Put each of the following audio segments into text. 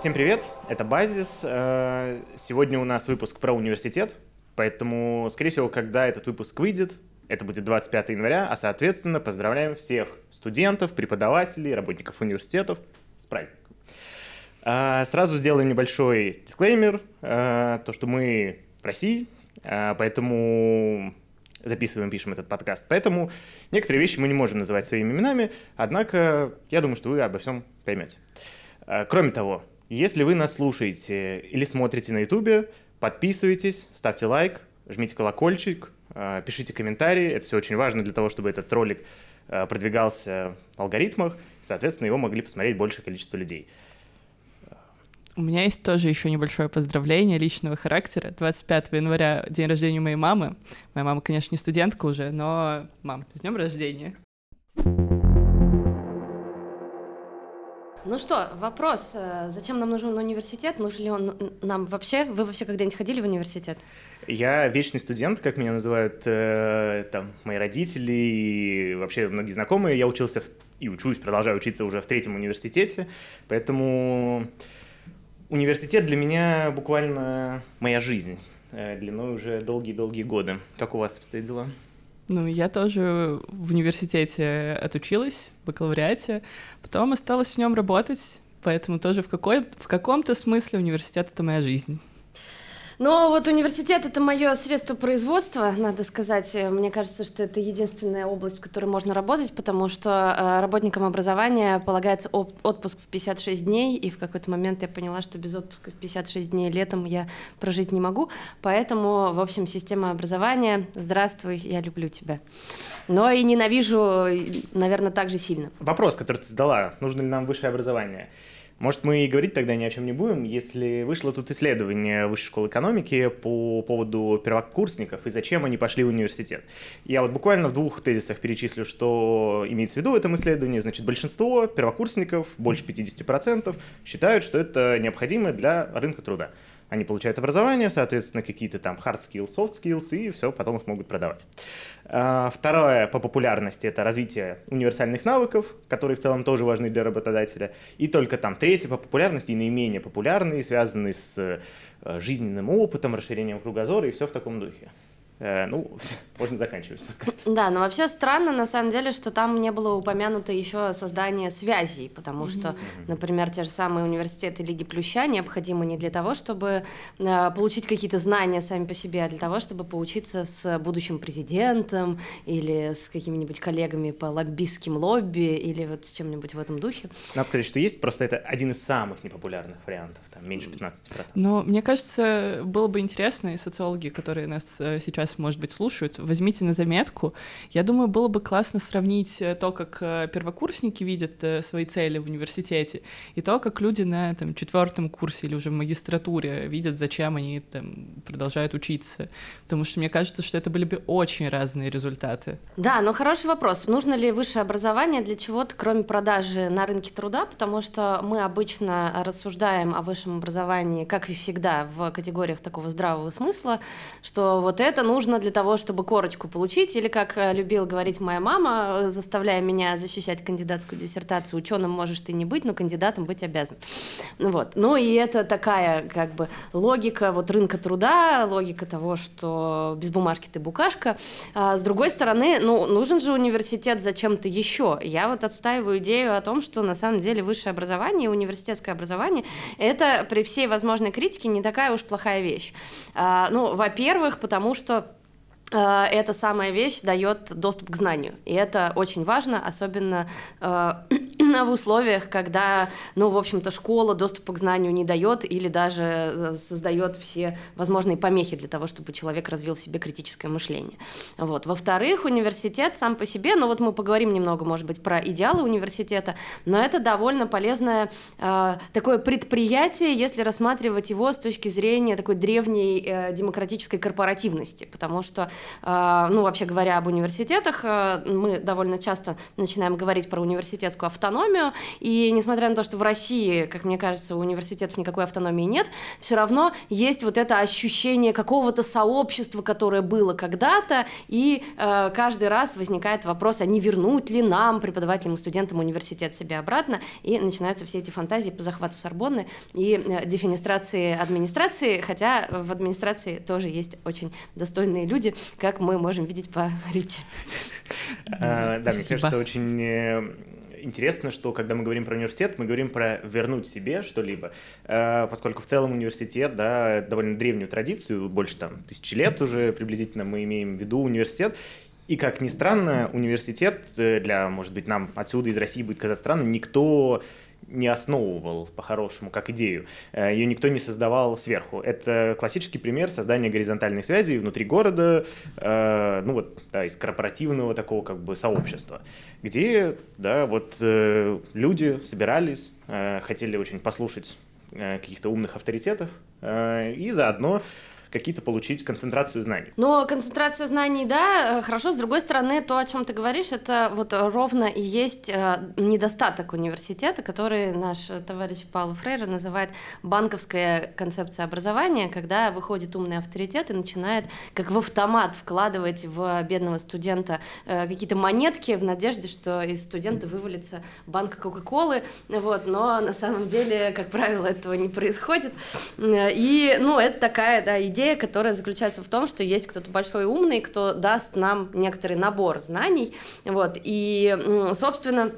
Всем привет, это Базис. Э, сегодня у нас выпуск про университет, поэтому, скорее всего, когда этот выпуск выйдет, это будет 25 января, а, соответственно, поздравляем всех студентов, преподавателей, работников университетов с праздником. Э, сразу сделаем небольшой дисклеймер, э, то, что мы в России, поэтому записываем, пишем этот подкаст. Поэтому некоторые вещи мы не можем называть своими именами, однако я думаю, что вы обо всем поймете. Кроме того, если вы нас слушаете или смотрите на YouTube, подписывайтесь, ставьте лайк, жмите колокольчик, э, пишите комментарии. Это все очень важно для того, чтобы этот ролик э, продвигался в алгоритмах, соответственно, его могли посмотреть большее количество людей. У меня есть тоже еще небольшое поздравление личного характера. 25 января день рождения моей мамы. Моя мама, конечно, не студентка уже, но, мам, с днем рождения. Ну что, вопрос. Э, зачем нам нужен университет? Нужен ли он нам вообще? Вы вообще когда-нибудь ходили в университет? Я вечный студент, как меня называют э, там мои родители и вообще многие знакомые. Я учился в, и учусь, продолжаю учиться уже в третьем университете, поэтому университет для меня буквально моя жизнь э, длиной уже долгие-долгие годы. Как у вас обстоят дела? Ну, я тоже в университете отучилась, в бакалавриате, потом осталась в нем работать, поэтому тоже в, какой, в каком-то смысле университет — это моя жизнь. Но вот университет это мое средство производства, надо сказать. Мне кажется, что это единственная область, в которой можно работать, потому что э, работникам образования полагается отпуск в 56 дней, и в какой-то момент я поняла, что без отпуска в 56 дней летом я прожить не могу. Поэтому, в общем, система образования, здравствуй, я люблю тебя. Но и ненавижу, наверное, так же сильно. Вопрос, который ты задала, нужно ли нам высшее образование? Может, мы и говорить тогда ни о чем не будем, если вышло тут исследование Высшей школы экономики по поводу первокурсников и зачем они пошли в университет. Я вот буквально в двух тезисах перечислю, что имеется в виду в этом исследовании. Значит, большинство первокурсников, больше 50%, считают, что это необходимо для рынка труда. Они получают образование, соответственно, какие-то там hard skills, soft skills, и все, потом их могут продавать. А, второе по популярности – это развитие универсальных навыков, которые в целом тоже важны для работодателя. И только там третье по популярности и наименее популярные, связанные с э, жизненным опытом, расширением кругозора и все в таком духе. Э, ну, можно заканчивать подкаст. Да, но вообще странно, на самом деле, что там не было упомянуто еще создание связей, потому mm-hmm. что, например, те же самые университеты Лиги Плюща необходимы не для того, чтобы э, получить какие-то знания сами по себе, а для того, чтобы поучиться с будущим президентом или с какими-нибудь коллегами по лоббистским лобби или вот с чем-нибудь в этом духе. Надо сказать, что есть, просто это один из самых непопулярных вариантов, там меньше 15%. Но мне кажется, было бы интересно, и социологи, которые нас э, сейчас может быть, слушают, возьмите на заметку. Я думаю, было бы классно сравнить э, то, как э, первокурсники видят свои цели в университете, и то, как люди на там, четвертом курсе или уже в магистратуре видят, зачем они там, продолжают учиться. Потому что мне кажется, что это были бы очень разные результаты. Да, но хороший вопрос. Нужно ли высшее образование для чего-то, кроме продажи на рынке труда? Потому что мы обычно рассуждаем о высшем образовании, как и всегда, в категориях такого здравого смысла, что вот это нужно для того, чтобы корочку получить, или, как э, любил говорить моя мама, э, заставляя меня защищать кандидатскую диссертацию, ученым можешь ты не быть, но кандидатом быть обязан. Вот. Ну и это такая как бы логика вот рынка труда, логика того, что без бумажки ты букашка. А с другой стороны, ну, нужен же университет зачем-то еще. Я вот отстаиваю идею о том, что на самом деле высшее образование, университетское образование, это при всей возможной критике не такая уж плохая вещь. А, ну, во-первых, потому что эта самая вещь дает доступ к знанию. И это очень важно, особенно э, в условиях, когда, ну, в общем-то, школа доступа к знанию не дает или даже э, создает все возможные помехи для того, чтобы человек развил в себе критическое мышление. Вот. Во-вторых, университет сам по себе, ну вот мы поговорим немного, может быть, про идеалы университета, но это довольно полезное э, такое предприятие, если рассматривать его с точки зрения такой древней э, демократической корпоративности, потому что ну, вообще говоря об университетах, мы довольно часто начинаем говорить про университетскую автономию, и несмотря на то, что в России, как мне кажется, у университетов никакой автономии нет, все равно есть вот это ощущение какого-то сообщества, которое было когда-то, и каждый раз возникает вопрос, а не вернуть ли нам, преподавателям и студентам, университет себе обратно, и начинаются все эти фантазии по захвату Сорбонны и э, дефинистрации администрации, хотя в администрации тоже есть очень достойные люди, как мы можем видеть по Рите. А, да, мне кажется, очень э, интересно, что когда мы говорим про университет, мы говорим про вернуть себе что-либо, э, поскольку в целом университет, да, довольно древнюю традицию, больше там тысячи лет уже приблизительно мы имеем в виду университет, и, как ни странно, университет для, может быть, нам отсюда из России будет казаться странно, никто не основывал по-хорошему как идею. Э, Ее никто не создавал сверху. Это классический пример создания горизонтальной связи внутри города, э, ну вот, да, из корпоративного такого как бы сообщества, где, да, вот э, люди собирались, хотели очень послушать каких-то умных авторитетов и заодно какие-то получить концентрацию знаний. Но концентрация знаний, да, э, хорошо. С другой стороны, то, о чем ты говоришь, это вот ровно и есть э, недостаток университета, который наш товарищ Павел Фрейер называет банковская концепция образования, когда выходит умный авторитет и начинает как в автомат вкладывать в бедного студента э, какие-то монетки в надежде, что из студента вывалится банка Кока-Колы, вот, но на самом деле, как правило, этого не происходит. И, ну, это такая, да, идея идея, которая заключается в том, что есть кто-то большой умный, кто даст нам некоторый набор знаний, вот, и, собственно,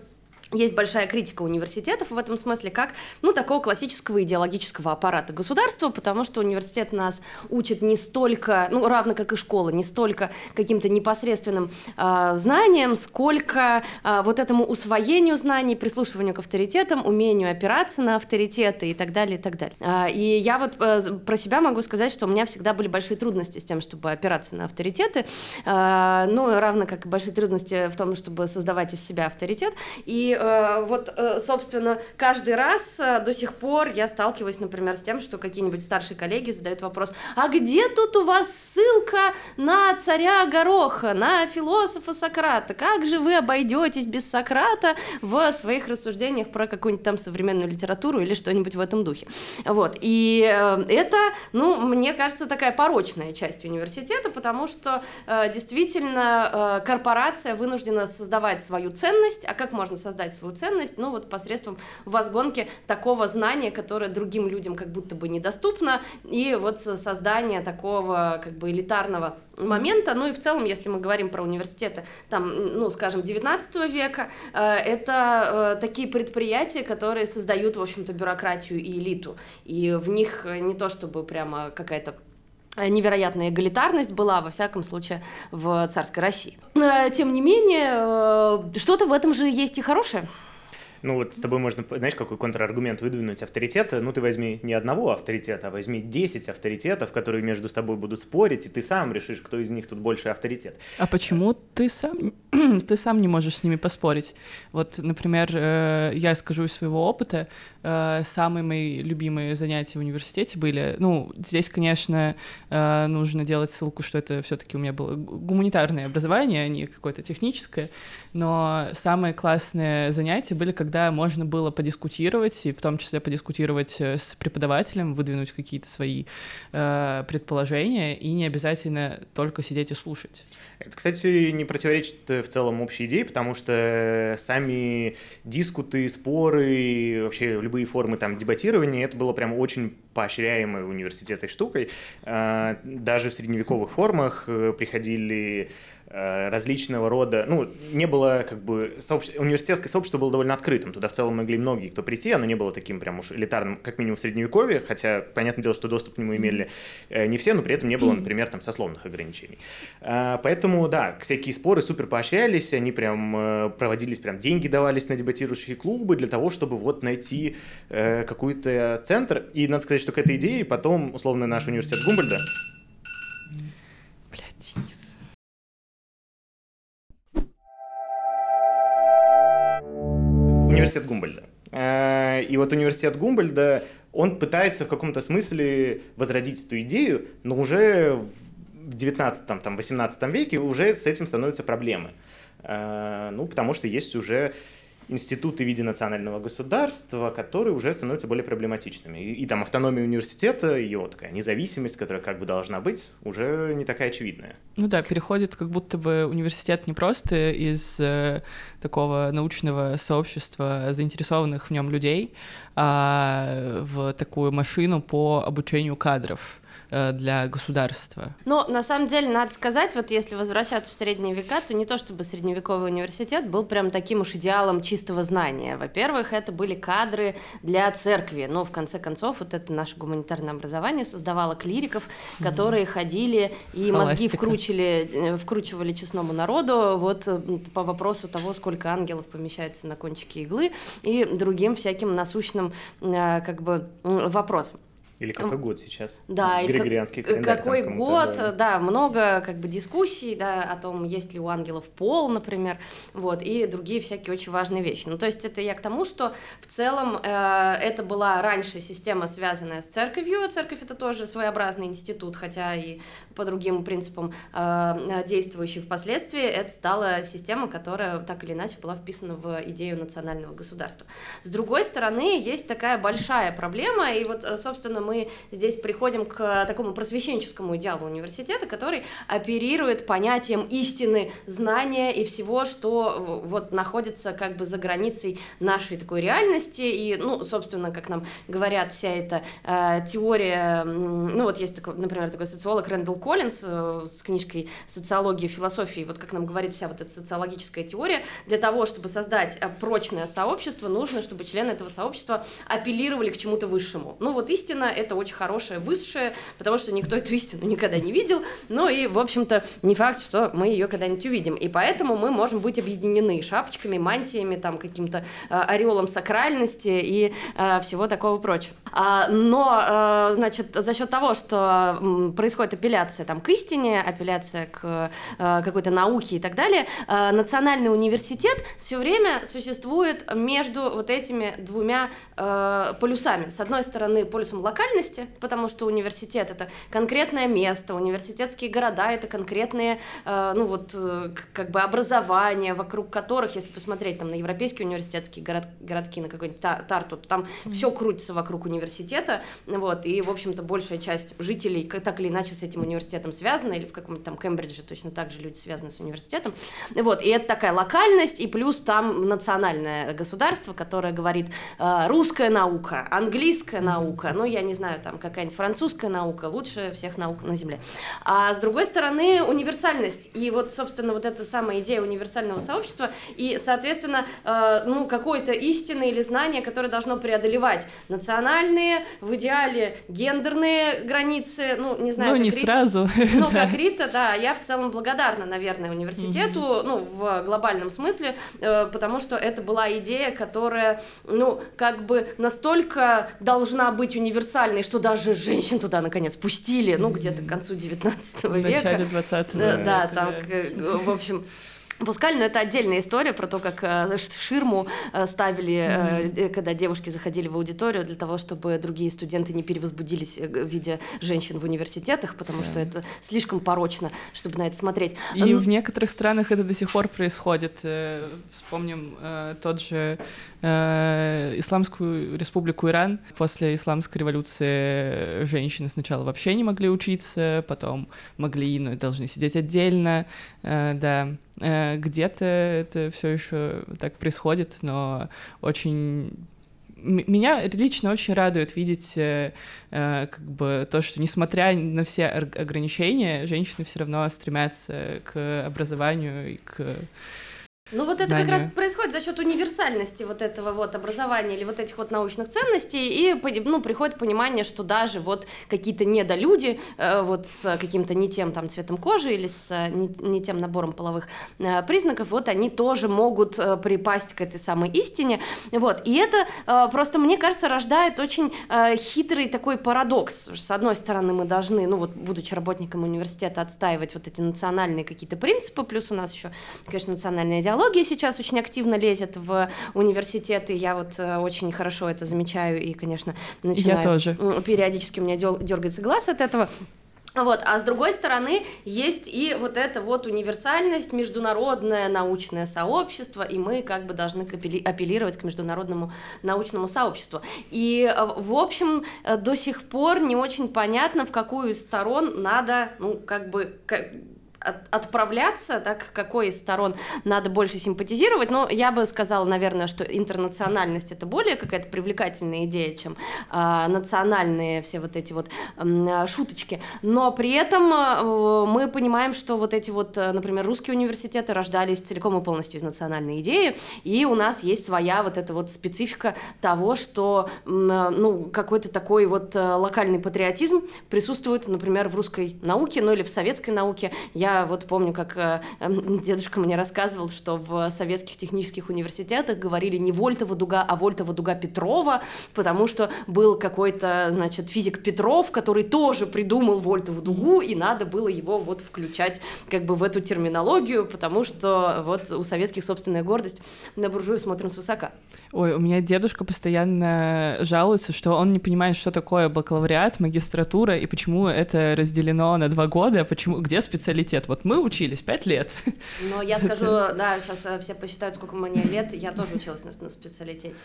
есть большая критика университетов в этом смысле, как, ну, такого классического идеологического аппарата государства, потому что университет нас учит не столько, ну, равно как и школа, не столько каким-то непосредственным э, знаниям, сколько э, вот этому усвоению знаний, прислушиванию к авторитетам, умению опираться на авторитеты и так далее, и так далее. Э, и я вот э, про себя могу сказать, что у меня всегда были большие трудности с тем, чтобы опираться на авторитеты, э, ну, равно как и большие трудности в том, чтобы создавать из себя авторитет, и Э, вот, э, собственно, каждый раз э, до сих пор я сталкиваюсь, например, с тем, что какие-нибудь старшие коллеги задают вопрос, а где тут у вас ссылка на царя Гороха, на философа Сократа? Как же вы обойдетесь без Сократа в своих рассуждениях про какую-нибудь там современную литературу или что-нибудь в этом духе? Вот, и это, ну, мне кажется, такая порочная часть университета, потому что действительно корпорация вынуждена создавать свою ценность, а как можно создать доказать свою ценность, ну вот посредством возгонки такого знания, которое другим людям как будто бы недоступно, и вот создание такого как бы элитарного момента, ну и в целом, если мы говорим про университеты, там, ну, скажем, 19 века, э, это э, такие предприятия, которые создают, в общем-то, бюрократию и элиту, и в них не то чтобы прямо какая-то невероятная эгалитарность была, во всяком случае, в царской России. Э, тем не менее, э, что-то в этом же есть и хорошее. Ну вот с тобой можно, знаешь, какой контраргумент выдвинуть авторитета. Ну ты возьми не одного авторитета, а возьми 10 авторитетов, которые между с тобой будут спорить, и ты сам решишь, кто из них тут больше авторитет. А почему ты сам, ты сам не можешь с ними поспорить? Вот, например, э, я скажу из своего опыта, э, самые мои любимые занятия в университете были, ну, здесь, конечно, э, нужно делать ссылку, что это все таки у меня было гуманитарное образование, а не какое-то техническое, но самые классные занятия были, когда можно было подискутировать, и в том числе подискутировать э, с преподавателем, выдвинуть какие-то свои э, предположения, и не обязательно только сидеть и слушать. Это, кстати, не противоречит э, в целом общей идее, потому что сами дискуты, споры, вообще любые формы там дебатирования, это было прям очень поощряемой университетой штукой. Э, даже в средневековых формах приходили различного рода, ну, не было как бы, сообще... университетское сообщество было довольно открытым, туда в целом могли многие кто прийти, оно не было таким прям уж элитарным, как минимум в Средневековье, хотя, понятное дело, что доступ к нему имели э, не все, но при этом не было, например, там, сословных ограничений. Э, поэтому, да, всякие споры супер поощрялись, они прям проводились, прям деньги давались на дебатирующие клубы для того, чтобы вот найти какой-то центр, и надо сказать, что к этой идее потом, условно, наш университет Гумбольда, Блядь, университет Гумбольда. Э, и вот университет Гумбольда, он пытается в каком-то смысле возродить эту идею, но уже в 19 там, 18 веке уже с этим становятся проблемы. Э, ну, потому что есть уже институты в виде национального государства, которые уже становятся более проблематичными. И, и там автономия университета, ее такая независимость, которая как бы должна быть, уже не такая очевидная. Ну да, переходит как будто бы университет не просто из э, такого научного сообщества заинтересованных в нем людей, а в такую машину по обучению кадров. Э, для государства. Но на самом деле надо сказать, вот если возвращаться в средние века, то не то чтобы средневековый университет был прям таким уж идеалом чистого знания. Во-первых, это были кадры для церкви, но в конце концов вот это наше гуманитарное образование создавало клириков, которые mm. ходили и мозги вкручили, э, вкручивали честному народу вот э, по вопросу того, сколько ангелов помещается на кончике иглы и другим всяким насущным как бы вопросам. Или какой год сейчас? Да, Григорианский как, какой год, да. да, много как бы дискуссий, да, о том, есть ли у ангелов пол, например, вот, и другие всякие очень важные вещи. Ну, то есть это я к тому, что в целом э, это была раньше система, связанная с церковью, церковь это тоже своеобразный институт, хотя и по другим принципам э, действующий впоследствии, это стала система, которая так или иначе была вписана в идею национального государства. С другой стороны, есть такая большая проблема, и вот, э, собственно, мы здесь приходим к такому просвещенческому идеалу университета, который оперирует понятием истины, знания и всего, что вот находится как бы за границей нашей такой реальности, и, ну, собственно, как нам говорят, вся эта э, теория, ну, вот есть, такой, например, такой социолог Рэндалл Коллинз э, с книжкой «Социология философии», вот как нам говорит вся вот эта социологическая теория, для того, чтобы создать э, прочное сообщество, нужно, чтобы члены этого сообщества апеллировали к чему-то высшему. Ну вот истина — это очень хорошее высшее, потому что никто эту истину никогда не видел, ну и, в общем-то, не факт, что мы ее когда-нибудь увидим. И поэтому мы можем быть объединены шапочками, мантиями, там, каким-то э, ореолом сакральности и э, всего такого прочего. А, но, э, значит, за счет того, что происходит апелляция апелляция там, к истине, апелляция к э, какой-то науке и так далее, э, Национальный университет все время существует между вот этими двумя э, полюсами. С одной стороны, полюсом локальности, потому что университет — это конкретное место, университетские города — это конкретные, э, ну вот, э, как бы образования, вокруг которых, если посмотреть там на европейские университетские город, городки, на какой-нибудь Тарту, там mm-hmm. все крутится вокруг университета, вот, и, в общем-то, большая часть жителей так или иначе с этим университетом связано, или в каком-то там Кембридже точно так же люди связаны с университетом. Вот, и это такая локальность, и плюс там национальное государство, которое говорит э, русская наука, английская наука, ну, я не знаю, там какая-нибудь французская наука, лучше всех наук на Земле. А с другой стороны, универсальность. И вот, собственно, вот эта самая идея универсального сообщества, и, соответственно, э, ну, какое-то истины или знание, которое должно преодолевать национальные, в идеале гендерные границы, ну, не знаю, ну, не сразу сразу. Ну, как Рита, да, я в целом благодарна, наверное, университету, mm-hmm. ну, в глобальном смысле, э, потому что это была идея, которая, ну, как бы настолько должна быть универсальной, что даже женщин туда, наконец, пустили, ну, где-то к концу 19 века. В начале 20 века. Да, там, в общем... Пускали, но это отдельная история про то, как э, ширму э, ставили, mm-hmm. когда девушки заходили в аудиторию для того, чтобы другие студенты не перевозбудились, видя женщин в университетах, потому yeah. что это слишком порочно, чтобы на это смотреть. И ну... в некоторых странах это до сих пор происходит. Вспомним тот же Исламскую республику Иран. После исламской революции женщины сначала вообще не могли учиться, потом могли, но должны сидеть отдельно, да где-то это все еще так происходит, но очень меня лично очень радует видеть э, э, как бы то, что несмотря на все ограничения, женщины все равно стремятся к образованию и к ну вот знания. это как раз происходит за счет универсальности вот этого вот образования или вот этих вот научных ценностей, и ну, приходит понимание, что даже вот какие-то недолюди э, вот с каким-то не тем там цветом кожи или с э, не, не тем набором половых э, признаков, вот они тоже могут припасть к этой самой истине, вот, и это просто, мне кажется, рождает очень хитрый такой парадокс. С одной стороны, мы должны, ну вот, будучи работником университета, отстаивать вот эти национальные какие-то принципы, плюс у нас еще, конечно, национальная идеология, психология сейчас очень активно лезет в университеты, я вот э, очень хорошо это замечаю и, конечно, начинаю... Я тоже. Периодически у меня дергается глаз от этого. Вот, а с другой стороны, есть и вот эта вот универсальность, международное научное сообщество, и мы как бы должны апеллировать к международному научному сообществу. И, э, в общем, э, до сих пор не очень понятно, в какую из сторон надо, ну, как бы, от, отправляться, так, какой из сторон надо больше симпатизировать, но я бы сказала, наверное, что интернациональность это более какая-то привлекательная идея, чем э, национальные все вот эти вот э, шуточки, но при этом э, мы понимаем, что вот эти вот, э, например, русские университеты рождались целиком и полностью из национальной идеи, и у нас есть своя вот эта вот специфика того, что, э, ну, какой-то такой вот э, локальный патриотизм присутствует, например, в русской науке, ну или в советской науке. Я вот помню, как э, эм, дедушка мне рассказывал, что в советских технических университетах говорили не Вольтова дуга, а Вольтова дуга Петрова, потому что был какой-то, значит, физик Петров, который тоже придумал Вольтову дугу, и надо было его вот включать как бы в эту терминологию, потому что вот у советских собственная гордость, на буржую смотрим свысока. Ой, у меня дедушка постоянно жалуется, что он не понимает, что такое бакалавриат, магистратура и почему это разделено на два года, почему, где специалитет. Вот мы учились пять лет. Но я скажу, да, сейчас э, все посчитают, сколько мне лет, я тоже училась на, на специалитете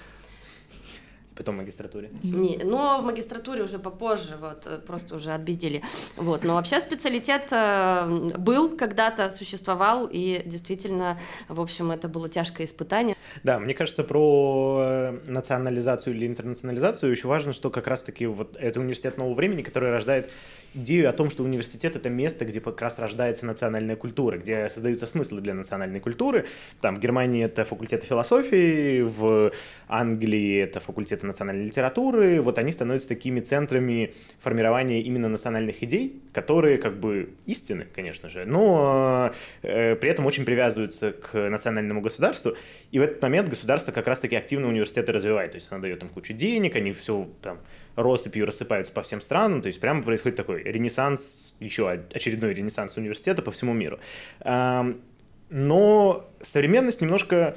потом в магистратуре? Не, но в магистратуре уже попозже, вот, э, просто уже от безделия. Вот, но вообще специалитет э, был когда-то, существовал, и действительно, в общем, это было тяжкое испытание. Да, мне кажется, про э, национализацию или интернационализацию еще важно, что как раз-таки вот это университет нового времени, который рождает идею о том, что университет — это место, где как раз рождается национальная культура, где создаются смыслы для национальной культуры. Там в Германии это факультеты философии, в Англии это факультеты национальной литературы. Вот они становятся такими центрами формирования именно национальных идей, которые как бы истины, конечно же, но э, при этом очень привязываются к национальному государству. И в этот момент государство как раз-таки активно университеты развивает. То есть оно дает им кучу денег, они все там россыпью рассыпаются по всем странам, то есть прямо происходит такой ренессанс, еще очередной ренессанс университета по всему миру. Но современность немножко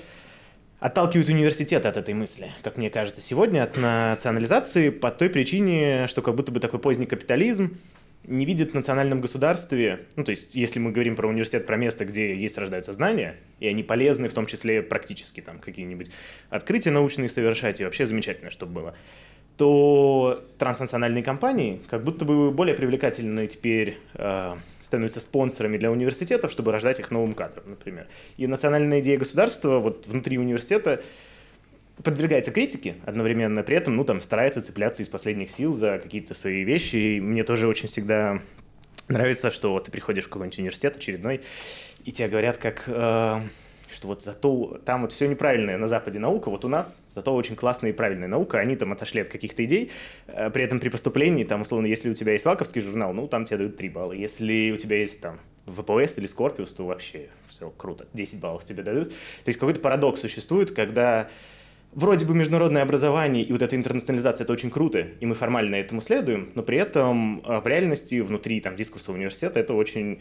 отталкивает университет от этой мысли, как мне кажется, сегодня от национализации по той причине, что как будто бы такой поздний капитализм не видит в национальном государстве, ну, то есть, если мы говорим про университет, про место, где есть рождаются знания, и они полезны, в том числе практически, там, какие-нибудь открытия научные совершать, и вообще замечательно, чтобы было, то транснациональные компании как будто бы более привлекательны теперь э, становятся спонсорами для университетов, чтобы рождать их новым кадром, например. И национальная идея государства вот внутри университета подвергается критике одновременно, при этом, ну, там, старается цепляться из последних сил за какие-то свои вещи. И мне тоже очень всегда нравится, что ты приходишь в какой-нибудь университет очередной, и тебе говорят, как... Э, что вот зато там вот все неправильное на Западе наука, вот у нас зато очень классная и правильная наука, они там отошли от каких-то идей, э, при этом при поступлении, там, условно, если у тебя есть ваковский журнал, ну, там тебе дают 3 балла, если у тебя есть там ВПС или Скорпиус, то вообще все круто, 10 баллов тебе дадут. То есть какой-то парадокс существует, когда вроде бы международное образование и вот эта интернационализация это очень круто, и мы формально этому следуем, но при этом э, в реальности внутри там дискурса университета это очень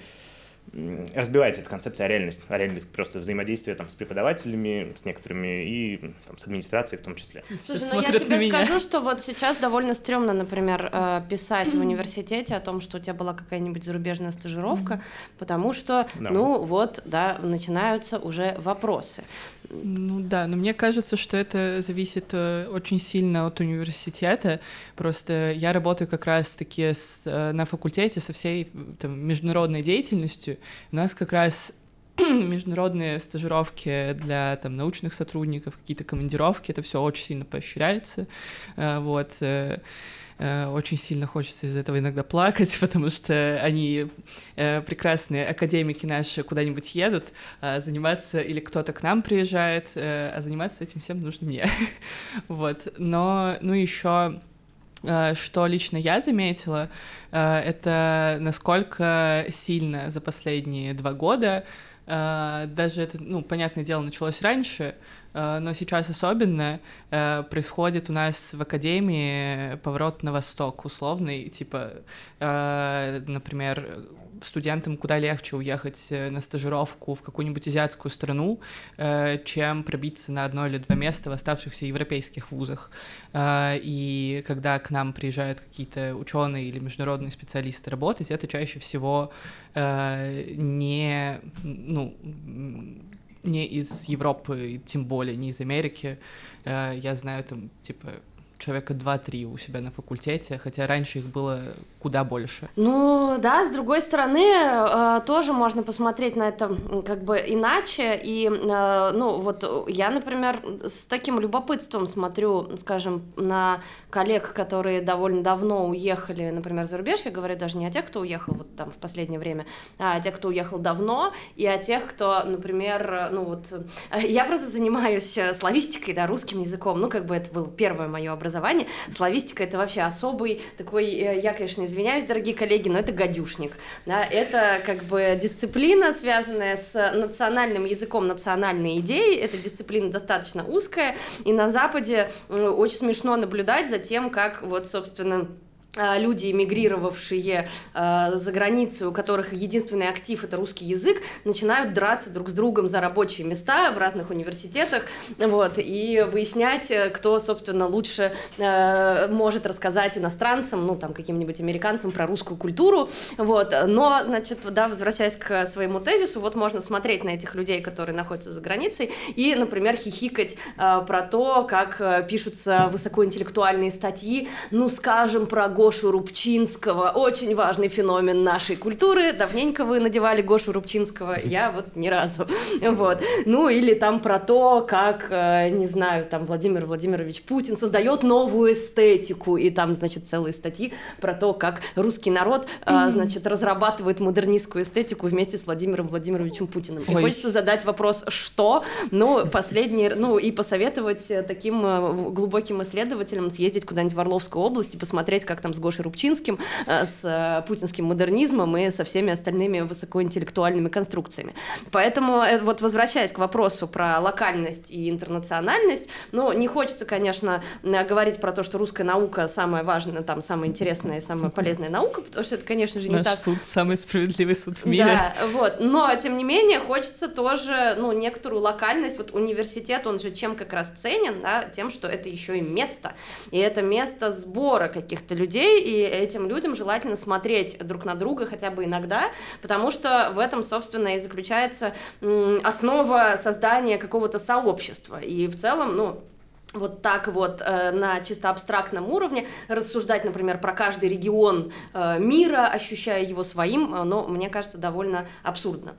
разбивается эта концепция о реальности, о реальных просто взаимодействия там, с преподавателями, с некоторыми и там, с администрацией в том числе. Слушай, ну я тебе скажу, что вот сейчас довольно стрёмно, например, э, писать в университете о том, что у тебя была какая-нибудь зарубежная стажировка, потому что, да. ну вот, да, начинаются уже вопросы. Ну да, но мне кажется, что это зависит э, очень сильно от университета. Просто я работаю как раз-таки с, э, на факультете со всей там, международной деятельностью. У нас как раз международные стажировки для там, научных сотрудников, какие-то командировки, это все очень сильно поощряется. Э, вот. Э, очень сильно хочется из этого иногда плакать, потому что они э, прекрасные академики наши куда-нибудь едут э, заниматься, или кто-то к нам приезжает, а заниматься этим всем нужно мне. вот. Но, ну, еще что лично я заметила, это насколько сильно за последние два года, даже это, ну, понятное дело, началось раньше, но сейчас особенно происходит у нас в академии поворот на восток условный, типа, например, студентам куда легче уехать э, на стажировку в какую-нибудь азиатскую страну, э, чем пробиться на одно или два места в оставшихся европейских вузах. Э, и когда к нам приезжают какие-то ученые или международные специалисты работать, это чаще всего не, ну, не из Европы, тем более не из Америки. Я знаю там, типа, человека 2-3 у себя на факультете, хотя раньше их было куда больше. Ну да, с другой стороны, э, тоже можно посмотреть на это как бы иначе. И, э, ну вот я, например, с таким любопытством смотрю, скажем, на коллег, которые довольно давно уехали, например, за рубеж. Я говорю даже не о тех, кто уехал вот там в последнее время, а о тех, кто уехал давно, и о тех, кто, например, ну вот... Э, я просто занимаюсь славистикой, да, русским языком. Ну как бы это было первое мое образование образования. Славистика — это вообще особый такой, э, я, конечно, извиняюсь, дорогие коллеги, но это гадюшник. Да? Это как бы дисциплина, связанная с национальным языком национальной идеи. Эта дисциплина достаточно узкая, и на Западе очень смешно наблюдать за тем, как вот, собственно, люди, эмигрировавшие э, за границу, у которых единственный актив это русский язык, начинают драться друг с другом за рабочие места в разных университетах, вот, и выяснять, э, кто, собственно, лучше э, может рассказать иностранцам, ну, там, каким-нибудь американцам про русскую культуру, вот, но, значит, да, возвращаясь к своему тезису, вот можно смотреть на этих людей, которые находятся за границей, и, например, хихикать э, про то, как э, пишутся высокоинтеллектуальные статьи, ну, скажем, про Гошу Рубчинского, очень важный феномен нашей культуры. Давненько вы надевали Гошу Рубчинского, я вот ни разу. Вот. Ну, или там про то, как, э, не знаю, там Владимир Владимирович Путин создает новую эстетику, и там, значит, целые статьи про то, как русский народ, mm-hmm. значит, разрабатывает модернистскую эстетику вместе с Владимиром Владимировичем Путиным. И хочется задать вопрос, что? Ну, последний, ну, и посоветовать таким э, глубоким исследователям съездить куда-нибудь в Орловскую область и посмотреть, как там с Гошей Рубчинским, э, с э, путинским модернизмом и со всеми остальными высокоинтеллектуальными конструкциями. Поэтому, э, вот возвращаясь к вопросу про локальность и интернациональность, ну, не хочется, конечно, говорить про то, что русская наука самая важная, там, самая интересная и самая полезная наука, потому что это, конечно же, не Наш так. суд самый справедливый суд в мире. Да, вот. Но, тем не менее, хочется тоже, ну, некоторую локальность. Вот университет, он же чем как раз ценен, да, тем, что это еще и место. И это место сбора каких-то людей, людей, и этим людям желательно смотреть друг на друга хотя бы иногда, потому что в этом, собственно, и заключается основа создания какого-то сообщества. И в целом, ну, вот так вот э, на чисто абстрактном уровне рассуждать, например, про каждый регион э, мира, ощущая его своим, э, но мне кажется довольно абсурдно.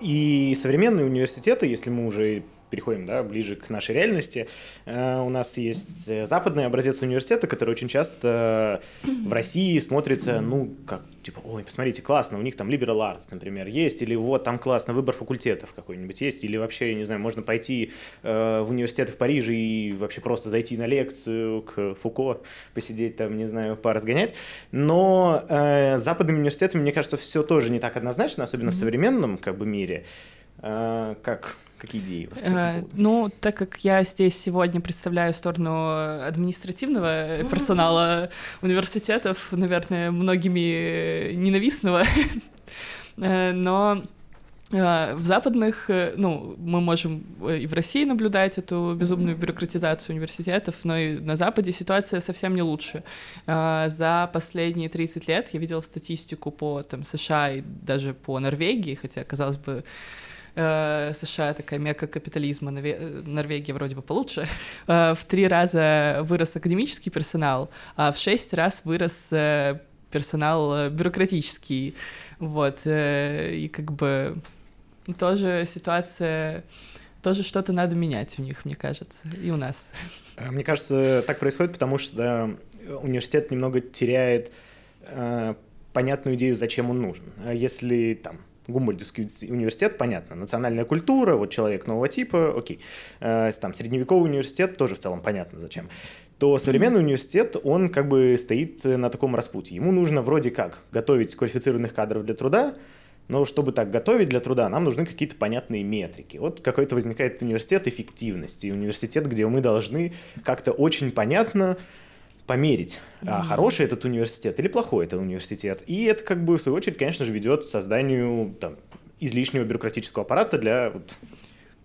И современные университеты, если мы уже переходим да, ближе к нашей реальности, э, у нас есть э, западный образец университета, который очень часто в России смотрится, ну, как, типа, ой, посмотрите, классно, у них там liberal arts, например, есть, или вот там классно, выбор факультетов какой-нибудь есть, или вообще, я не знаю, можно пойти э, в университет в Париже и вообще просто зайти на лекцию к Фуко, посидеть там, не знаю, поразгонять. Но э, западными университетами, мне кажется, все тоже не так однозначно, особенно mm-hmm. в современном как бы мире. Э, как Какие идеи у вас? Э, ну, так как я здесь сегодня представляю сторону административного персонала университетов, наверное, многими ненавистного, э, но э, в западных, э, ну, мы можем и в России наблюдать эту безумную бюрократизацию университетов, но и на Западе ситуация совсем не лучше. За последние 30 лет я видела статистику по там, США и даже по Норвегии, хотя, казалось бы, Э, США такая мека капитализма, Норвегия вроде бы получше, э, в три раза вырос академический персонал, а в шесть раз вырос э, персонал бюрократический, вот, и как бы тоже ситуация тоже что-то надо менять у них, мне кажется, и у нас. Мне кажется, так происходит, потому что университет немного теряет э, понятную идею, зачем он нужен. Если там Гумбольдтский университет, понятно, национальная культура, вот человек нового типа, окей. Э, там средневековый университет тоже в целом понятно зачем. То современный университет, он как бы стоит на таком распутье. Ему нужно вроде как готовить квалифицированных кадров для труда, но чтобы так готовить для труда, нам нужны какие-то понятные метрики. Вот какой-то возникает университет эффективности, университет, где мы должны как-то очень понятно померить, а хороший этот университет или плохой этот университет. И это как бы в свою очередь, конечно же, ведет к созданию там, излишнего бюрократического аппарата для вот,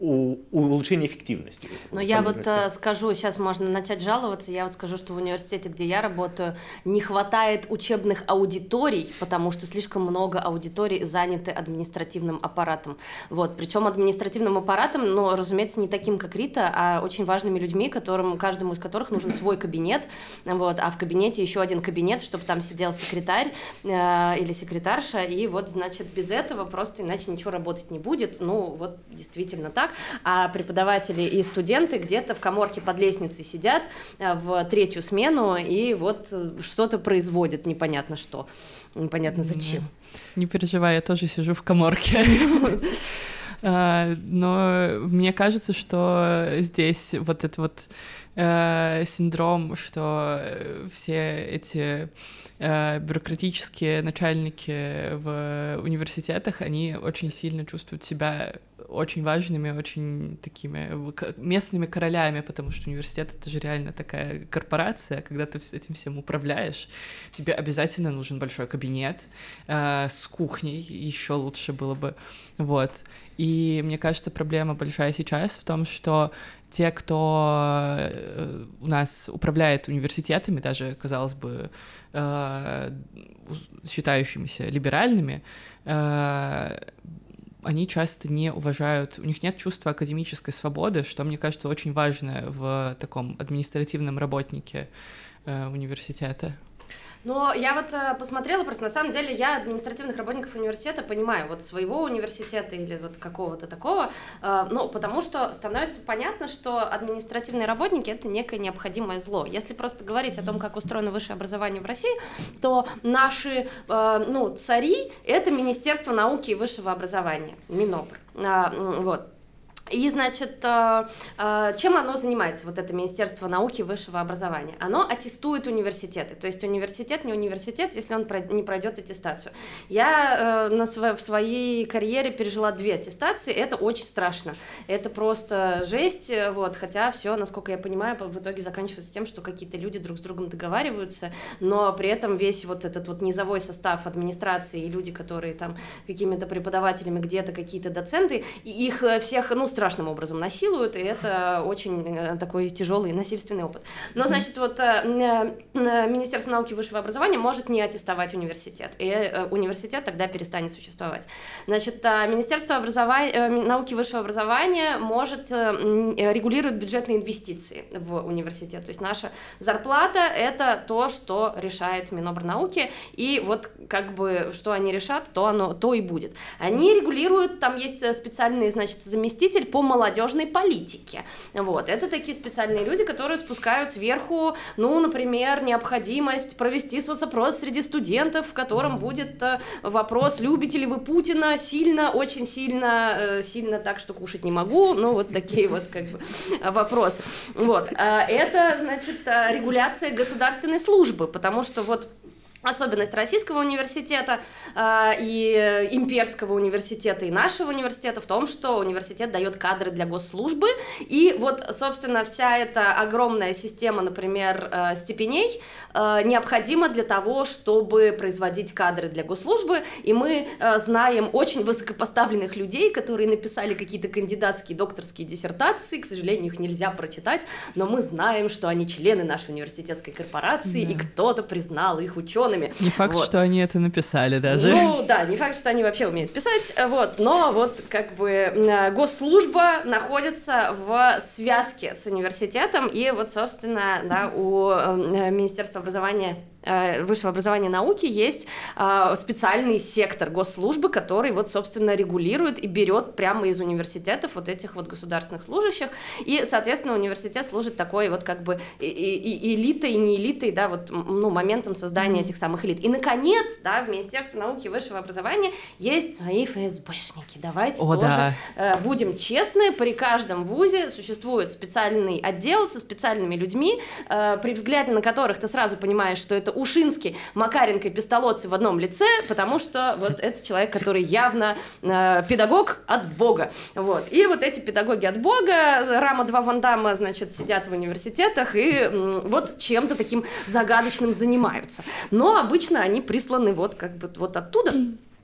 у, улучшения эффективности. Но я вот э, скажу, сейчас можно начать жаловаться, я вот скажу, что в университете, где я работаю, не хватает учебных аудиторий, потому что слишком много аудиторий заняты административным аппаратом. Вот, причем административным аппаратом, но, разумеется, не таким, как Рита, а очень важными людьми, которым, каждому из которых нужен свой кабинет, вот, а в кабинете еще один кабинет, чтобы там сидел секретарь э, или секретарша, и вот, значит, без этого просто иначе ничего работать не будет, ну, вот действительно так, а преподаватели и студенты где-то в коморке под лестницей сидят э, в третью смену и вот э, что-то производят, непонятно что, непонятно зачем. Не переживай, я тоже сижу в коморке. А, но мне кажется, что здесь вот этот вот э, синдром, что все эти Э, бюрократические начальники в университетах, они очень сильно чувствуют себя очень важными, очень такими местными королями, потому что университет — это же реально такая корпорация, когда ты этим всем управляешь, тебе обязательно нужен большой кабинет э, с кухней, еще лучше было бы, вот. И мне кажется, проблема большая сейчас в том, что те, кто э, у нас управляет университетами, даже, казалось бы, э, считающимися либеральными, э, они часто не уважают, у них нет чувства академической свободы, что, мне кажется, очень важно в таком административном работнике университета. Но я вот э, посмотрела, просто на самом деле я административных работников университета понимаю, вот своего университета или вот какого-то такого, ну, потому что становится понятно, что административные работники — это некое необходимое зло. Если просто говорить о том, как устроено высшее образование в России, то наши, э, ну, цари — это Министерство науки и высшего образования, Минобр. Вот. И, значит, э, э, чем оно занимается, вот это Министерство науки и высшего образования? Оно аттестует университеты, то есть университет не университет, если он не пройдет аттестацию. Я э, на в своей карьере пережила две аттестации, это очень страшно, это просто жесть, вот, хотя все, насколько я понимаю, в итоге заканчивается тем, что какие-то люди друг с другом договариваются, но при этом весь вот этот вот низовой состав администрации и люди, которые там какими-то преподавателями где-то, какие-то доценты, их всех, ну, страшным образом насилуют, и это очень э, такой тяжелый насильственный опыт. Но, значит, вот э, э, Министерство науки и высшего образования может не аттестовать университет, и университет тогда перестанет существовать. Значит, Министерство образования, науки и высшего образования может регулировать бюджетные инвестиции в университет. То есть наша зарплата — это то, что решает Минобрнауки, и вот как бы что они решат, то оно то и будет. Они регулируют, там есть специальный, значит, заместитель руководитель по молодежной политике. Вот, это такие специальные люди, которые спускают сверху, ну, например, необходимость провести соцопрос среди студентов, в котором будет э, вопрос, любите ли вы Путина сильно, очень сильно, э, сильно так, что кушать не могу, ну, вот такие вот как бы вопросы. Вот, а это, значит, э, регуляция государственной службы, потому что вот Особенность российского университета э, и имперского университета и нашего университета в том, что университет дает кадры для госслужбы, и вот, собственно, вся эта огромная система, например, э, степеней э, необходима для того, чтобы производить кадры для госслужбы, и мы э, знаем очень высокопоставленных людей, которые написали какие-то кандидатские, докторские диссертации, к сожалению, их нельзя прочитать, но мы знаем, что они члены нашей университетской корпорации, да. и кто-то признал их учеными учеными. Не факт, вот. что они это написали даже. Ну да, не факт, что они вообще умеют писать, вот, но вот как бы госслужба находится в связке с университетом, и вот, собственно, да, у э, Министерства образования Э, высшего образования и науки есть э, специальный сектор госслужбы, который вот, собственно, регулирует и берет прямо из университетов вот этих вот государственных служащих, и, соответственно, университет служит такой вот как бы и, и, элитой, и не элитой, да, вот, ну, моментом создания этих самых элит. И, наконец, да, в Министерстве науки и высшего образования есть свои ФСБшники. Давайте О, тоже да. э, будем честны, при каждом вузе существует специальный отдел со специальными людьми, э, при взгляде на которых ты сразу понимаешь, что это Ушинский, Макаренко и Пестолоци в одном лице, потому что вот это человек, который явно э, педагог от Бога. Вот. И вот эти педагоги от Бога, Рама 2 Вандама, значит, сидят в университетах и вот чем-то таким загадочным занимаются. Но обычно они присланы вот как бы вот оттуда.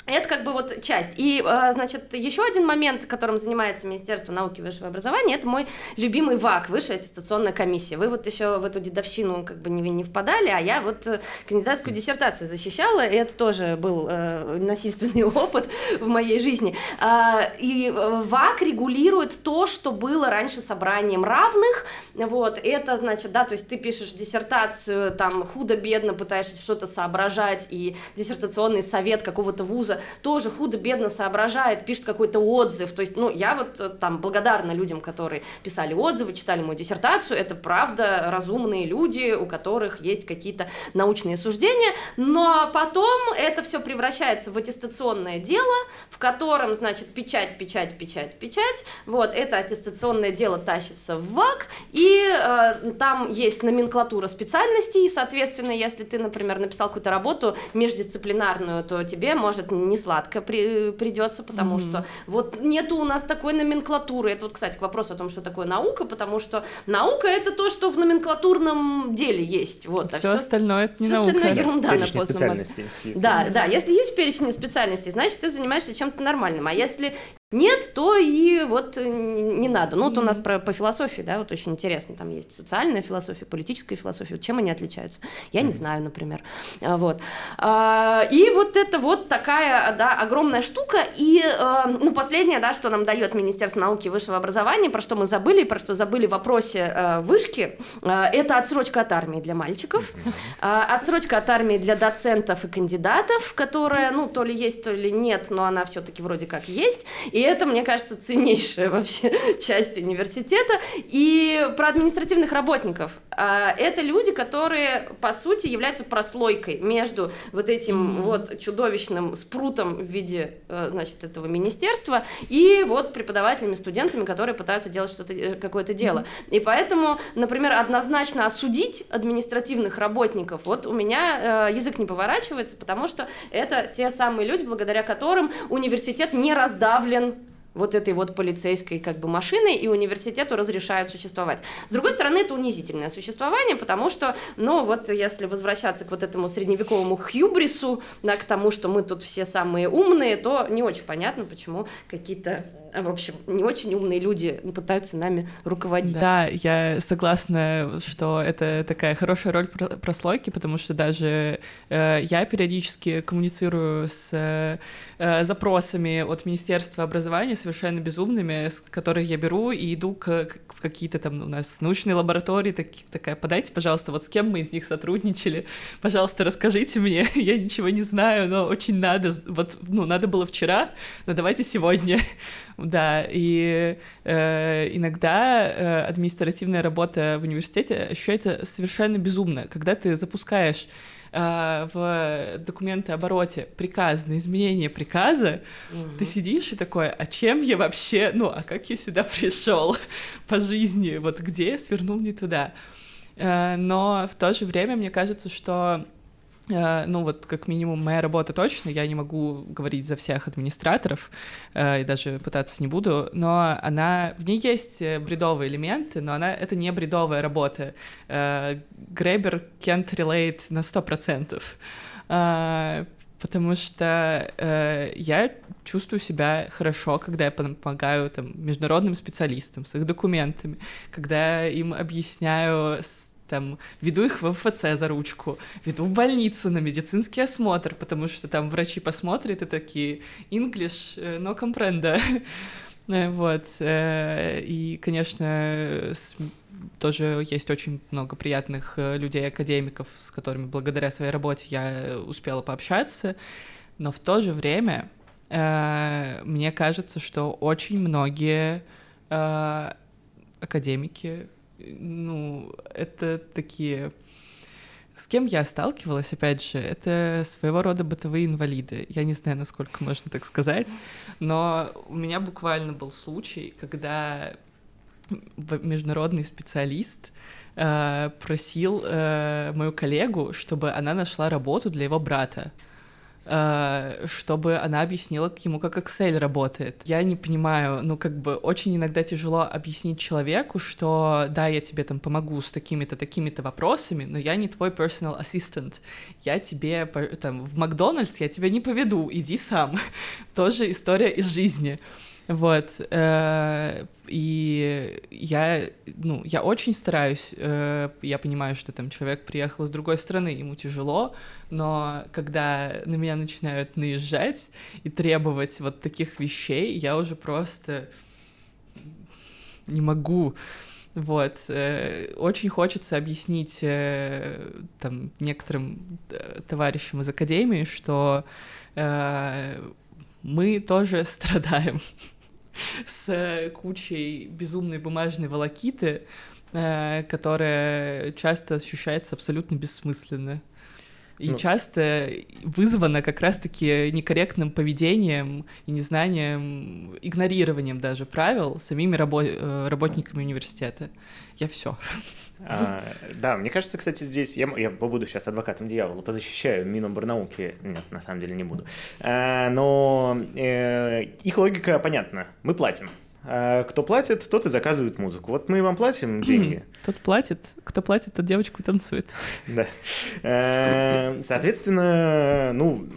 Это как бы вот часть. И, э, значит, еще один момент, которым занимается Министерство науки и высшего образования, это мой любимый ВАК, Высшая аттестационная комиссия. Вы вот еще в эту дедовщину как бы не, не впадали, а я вот э, кандидатскую диссертацию защищала, и это тоже был э, насильственный опыт в моей жизни. А, и ВАК регулирует то, что было раньше собранием равных, вот, это, значит, да, то есть ты пишешь диссертацию, там, худо-бедно пытаешься что-то соображать, и диссертационный совет какого-то вуза тоже худо-бедно соображает, пишет какой-то отзыв. То есть, ну, я вот э, там благодарна людям, которые писали отзывы, читали мою диссертацию. Это правда разумные люди, у которых есть какие-то научные суждения. Но потом это все превращается в аттестационное дело, в котором, значит, печать, печать, печать, печать. Вот, это аттестационное дело тащится в ВАК, и э, там есть номенклатура специальностей, и, соответственно, если ты, например, написал какую-то работу междисциплинарную, то тебе может не сладко при, придется, потому mm-hmm. что вот нету у нас такой номенклатуры. Это вот, кстати, к вопросу о том, что такое наука, потому что наука это то, что в номенклатурном деле есть. Вот, все, а все остальное это не все наука. остальное ерунда на постном Да, да, если есть перечень специальностей, значит, ты занимаешься чем-то нормальным. А если нет, то и вот не надо. Ну, вот у нас про, по философии, да, вот очень интересно, там есть социальная философия, политическая философия, вот чем они отличаются? Я не знаю, например. А, вот. А, и вот это вот такая, да, огромная штука, и, а, ну, последнее, да, что нам дает Министерство науки и высшего образования, про что мы забыли, про что забыли в вопросе вышки, это отсрочка от армии для мальчиков, отсрочка от армии для доцентов и кандидатов, которая, ну, то ли есть, то ли нет, но она все-таки вроде как есть, и это, мне кажется, ценнейшая вообще часть университета. И про административных работников. А, это люди, которые, по сути, являются прослойкой между вот этим mm-hmm. вот чудовищным спрутом в виде, э, значит, этого министерства и вот преподавателями, студентами, которые пытаются делать что-то, э, какое-то дело. Mm-hmm. И поэтому, например, однозначно осудить административных работников, вот у меня э, язык не поворачивается, потому что это те самые люди, благодаря которым университет не раздавлен вот этой вот полицейской как бы машиной, и университету разрешают существовать. С другой стороны, это унизительное существование, потому что, ну, вот если возвращаться к вот этому средневековому хьюбрису, да, к тому, что мы тут все самые умные, то не очень понятно, почему какие-то в общем, не очень умные люди пытаются нами руководить. Да, я согласна, что это такая хорошая роль прослойки, потому что даже э, я периодически коммуницирую с э, запросами от Министерства образования совершенно безумными, с которых я беру и иду к, к, в какие-то там у нас научные лаборатории, так, такая, подайте, пожалуйста, вот с кем мы из них сотрудничали, пожалуйста, расскажите мне, я ничего не знаю, но очень надо, вот, ну, надо было вчера, но давайте сегодня. Да, и э, иногда э, административная работа в университете ощущается совершенно безумно, когда ты запускаешь э, в документы обороте приказ на изменение приказа, угу. ты сидишь и такой, а чем я вообще, ну, а как я сюда пришел по жизни, вот где я свернул не туда. Э, но в то же время мне кажется, что ну вот как минимум моя работа точно, я не могу говорить за всех администраторов э, и даже пытаться не буду, но она в ней есть э, бредовые элементы, но она это не бредовая работа. Гребер can't relate на сто процентов, потому что э, я чувствую себя хорошо, когда я помогаю там международным специалистам с их документами, когда им объясняю там веду их в МФЦ за ручку, веду в больницу на медицинский осмотр, потому что там врачи посмотрят и такие English, no comprendo. Вот. Э, и, конечно, тоже есть очень много приятных э, людей-академиков, с которыми благодаря своей работе я успела пообщаться, но в то же время э, мне кажется, что очень многие академики ну, это такие С кем я сталкивалась, опять же, это своего рода бытовые инвалиды. Я не знаю, насколько можно так сказать, но у меня буквально был случай, когда международный специалист э, просил э, мою коллегу, чтобы она нашла работу для его брата. Э, чтобы она объяснила ему, как Excel работает. Я не понимаю, ну, как бы очень иногда тяжело объяснить человеку, что да, я тебе там помогу с такими-то, такими-то вопросами, но я не твой personal assistant. Я тебе там в Макдональдс я тебя не поведу, иди сам. Тоже история из жизни. Вот. Э, и я, ну, я очень стараюсь. Э, я понимаю, что там человек приехал с другой страны, ему тяжело, но когда на меня начинают наезжать и требовать вот таких вещей, я уже просто не могу. Вот. Э, очень хочется объяснить там некоторым товарищам из академии, что мы тоже страдаем с кучей безумной бумажной волокиты, э, которая часто ощущается абсолютно бессмысленно. И ну, часто вызвано как раз-таки некорректным поведением и незнанием, игнорированием даже правил самими рабо- э, работниками университета. Я все. А, да, мне кажется, кстати, здесь я, я побуду сейчас адвокатом дьявола, позащищаю Миноборнауки. Нет, на самом деле не буду. А, но э, их логика понятна. Мы платим. А кто платит, тот и заказывает музыку. Вот мы вам платим деньги. Тот платит, кто платит, тот девочку танцует. Да. Э, соответственно, ну,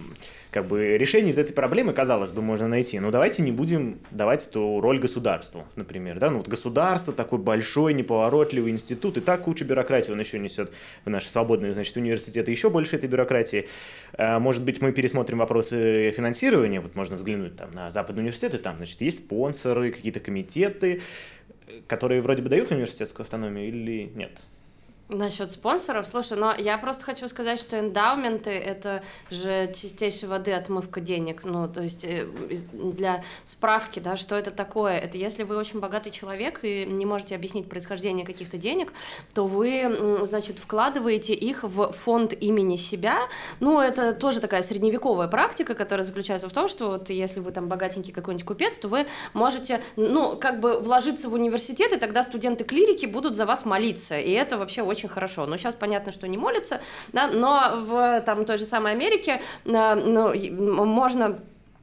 как бы решение из этой проблемы, казалось бы, можно найти. Но давайте не будем давать эту роль государству, например. Да? Ну, вот государство такой большой, неповоротливый институт, и так кучу бюрократии он еще несет в наши свободные, значит, университеты, еще больше этой бюрократии. А, может быть, мы пересмотрим вопросы финансирования, вот можно взглянуть там на западные университеты, там, значит, есть спонсоры, какие-то комитеты, которые вроде бы дают университетскую автономию или нет? Насчет спонсоров, слушай, но я просто хочу сказать, что эндаументы это же чистейшей воды отмывка денег. Ну, то есть э, для справки, да, что это такое? Это если вы очень богатый человек и не можете объяснить происхождение каких-то денег, то вы, значит, вкладываете их в фонд имени себя. Ну, это тоже такая средневековая практика, которая заключается в том, что вот если вы там богатенький какой-нибудь купец, то вы можете, ну, как бы вложиться в университет, и тогда студенты клирики будут за вас молиться. И это вообще очень очень хорошо. Но сейчас понятно, что не молятся, да, но в там, той же самой Америке э, ну, можно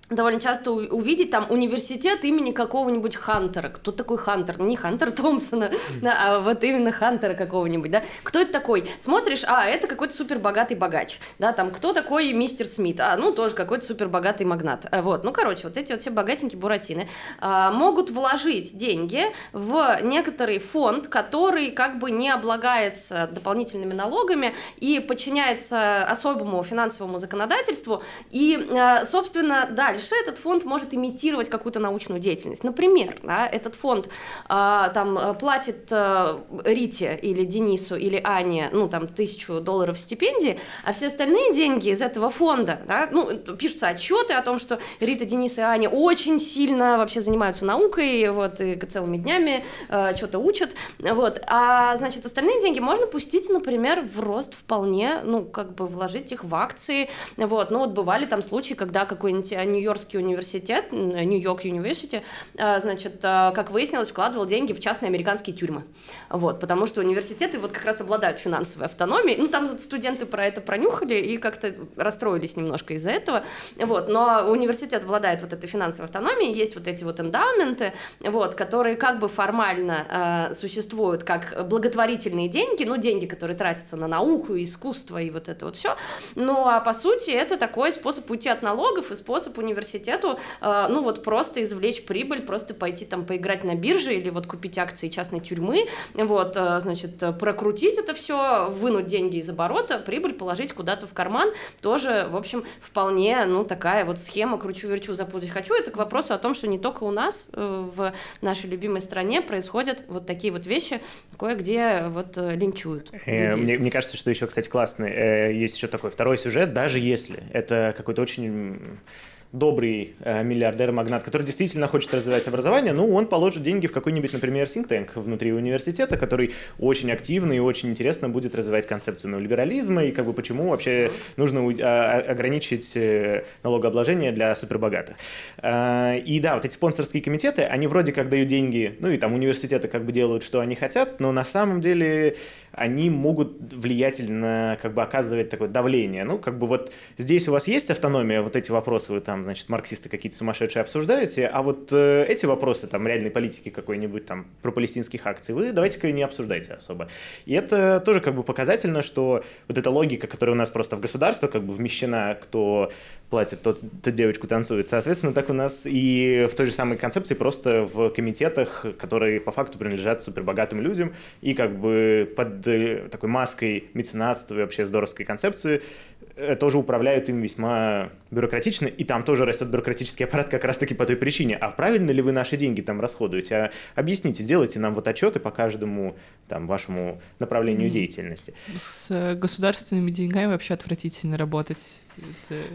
довольно часто увидеть там университет имени какого-нибудь Хантера. Кто такой Хантер? Не Хантер Томпсона, да, а вот именно Хантера какого-нибудь, да. Кто это такой? Смотришь, а, это какой-то супер богатый богач, да, там, кто такой мистер Смит? А, ну, тоже какой-то супер богатый магнат. А, вот, ну, короче, вот эти вот все богатенькие буратины а, могут вложить деньги в некоторый фонд, который как бы не облагается дополнительными налогами и подчиняется особому финансовому законодательству, и, а, собственно, дальше дальше этот фонд может имитировать какую-то научную деятельность. Например, да, этот фонд а, там э, платит а, Рите или Денису или Ане, ну там тысячу долларов стипендии, а все остальные деньги из этого фонда, да, ну пишутся отчеты о том, что Рита, Денис и Аня очень сильно вообще занимаются наукой, вот и целыми днями а, что-то учат, вот, а значит остальные деньги можно пустить, например, в рост вполне, ну как бы вложить их в акции, вот, ну вот бывали там случаи, когда какой-нибудь нью Нью-Йоркский университет, Нью-Йорк Университи, а, значит, а, как выяснилось, вкладывал деньги в частные американские тюрьмы. Вот, потому что университеты вот как раз обладают финансовой автономией. Ну, там вот студенты про это пронюхали и как-то расстроились немножко из-за этого. Вот, но университет обладает вот этой финансовой автономией, есть вот эти вот эндаументы, вот, которые как бы формально э, существуют как благотворительные деньги, ну, деньги, которые тратятся на науку, искусство и вот это вот все. Ну, а по сути это такой способ уйти от налогов и способ университета университету, э, ну вот просто извлечь прибыль, просто пойти там поиграть на бирже или вот купить акции частной тюрьмы, вот, э, значит, прокрутить это все, вынуть деньги из оборота, прибыль положить куда-то в карман, тоже, в общем, вполне, ну, такая вот схема кручу-верчу, запутать хочу. Это к вопросу о том, что не только у нас э, в нашей любимой стране происходят вот такие вот вещи, кое-где вот линчуют. Мне, мне кажется, что еще, кстати, классный, есть еще такой второй сюжет, даже если это какой-то очень добрый э, миллиардер-магнат, который действительно хочет развивать образование, ну, он положит деньги в какой-нибудь, например, think tank внутри университета, который очень активно и очень интересно будет развивать концепцию неолиберализма и как бы почему вообще нужно а, ограничить э, налогообложение для супербогатых. А, и да, вот эти спонсорские комитеты, они вроде как дают деньги, ну и там университеты как бы делают, что они хотят, но на самом деле они могут влиятельно как бы оказывать такое давление. Ну, как бы вот здесь у вас есть автономия, вот эти вопросы вы там, значит, марксисты какие-то сумасшедшие обсуждаете, а вот э, эти вопросы там реальной политики какой-нибудь там про палестинских акций вы давайте-ка не обсуждайте особо. И это тоже как бы показательно, что вот эта логика, которая у нас просто в государство как бы вмещена, кто платит, тот, тот девочку танцует. Соответственно, так у нас и в той же самой концепции просто в комитетах, которые по факту принадлежат супербогатым людям, и как бы под э, такой маской меценатства и вообще здоровской концепции э, тоже управляют им весьма бюрократично, и там тоже растет бюрократический аппарат как раз-таки по той причине. А правильно ли вы наши деньги там расходуете? А объясните, сделайте нам вот отчеты по каждому там вашему направлению mm. деятельности. С э, государственными деньгами вообще отвратительно работать.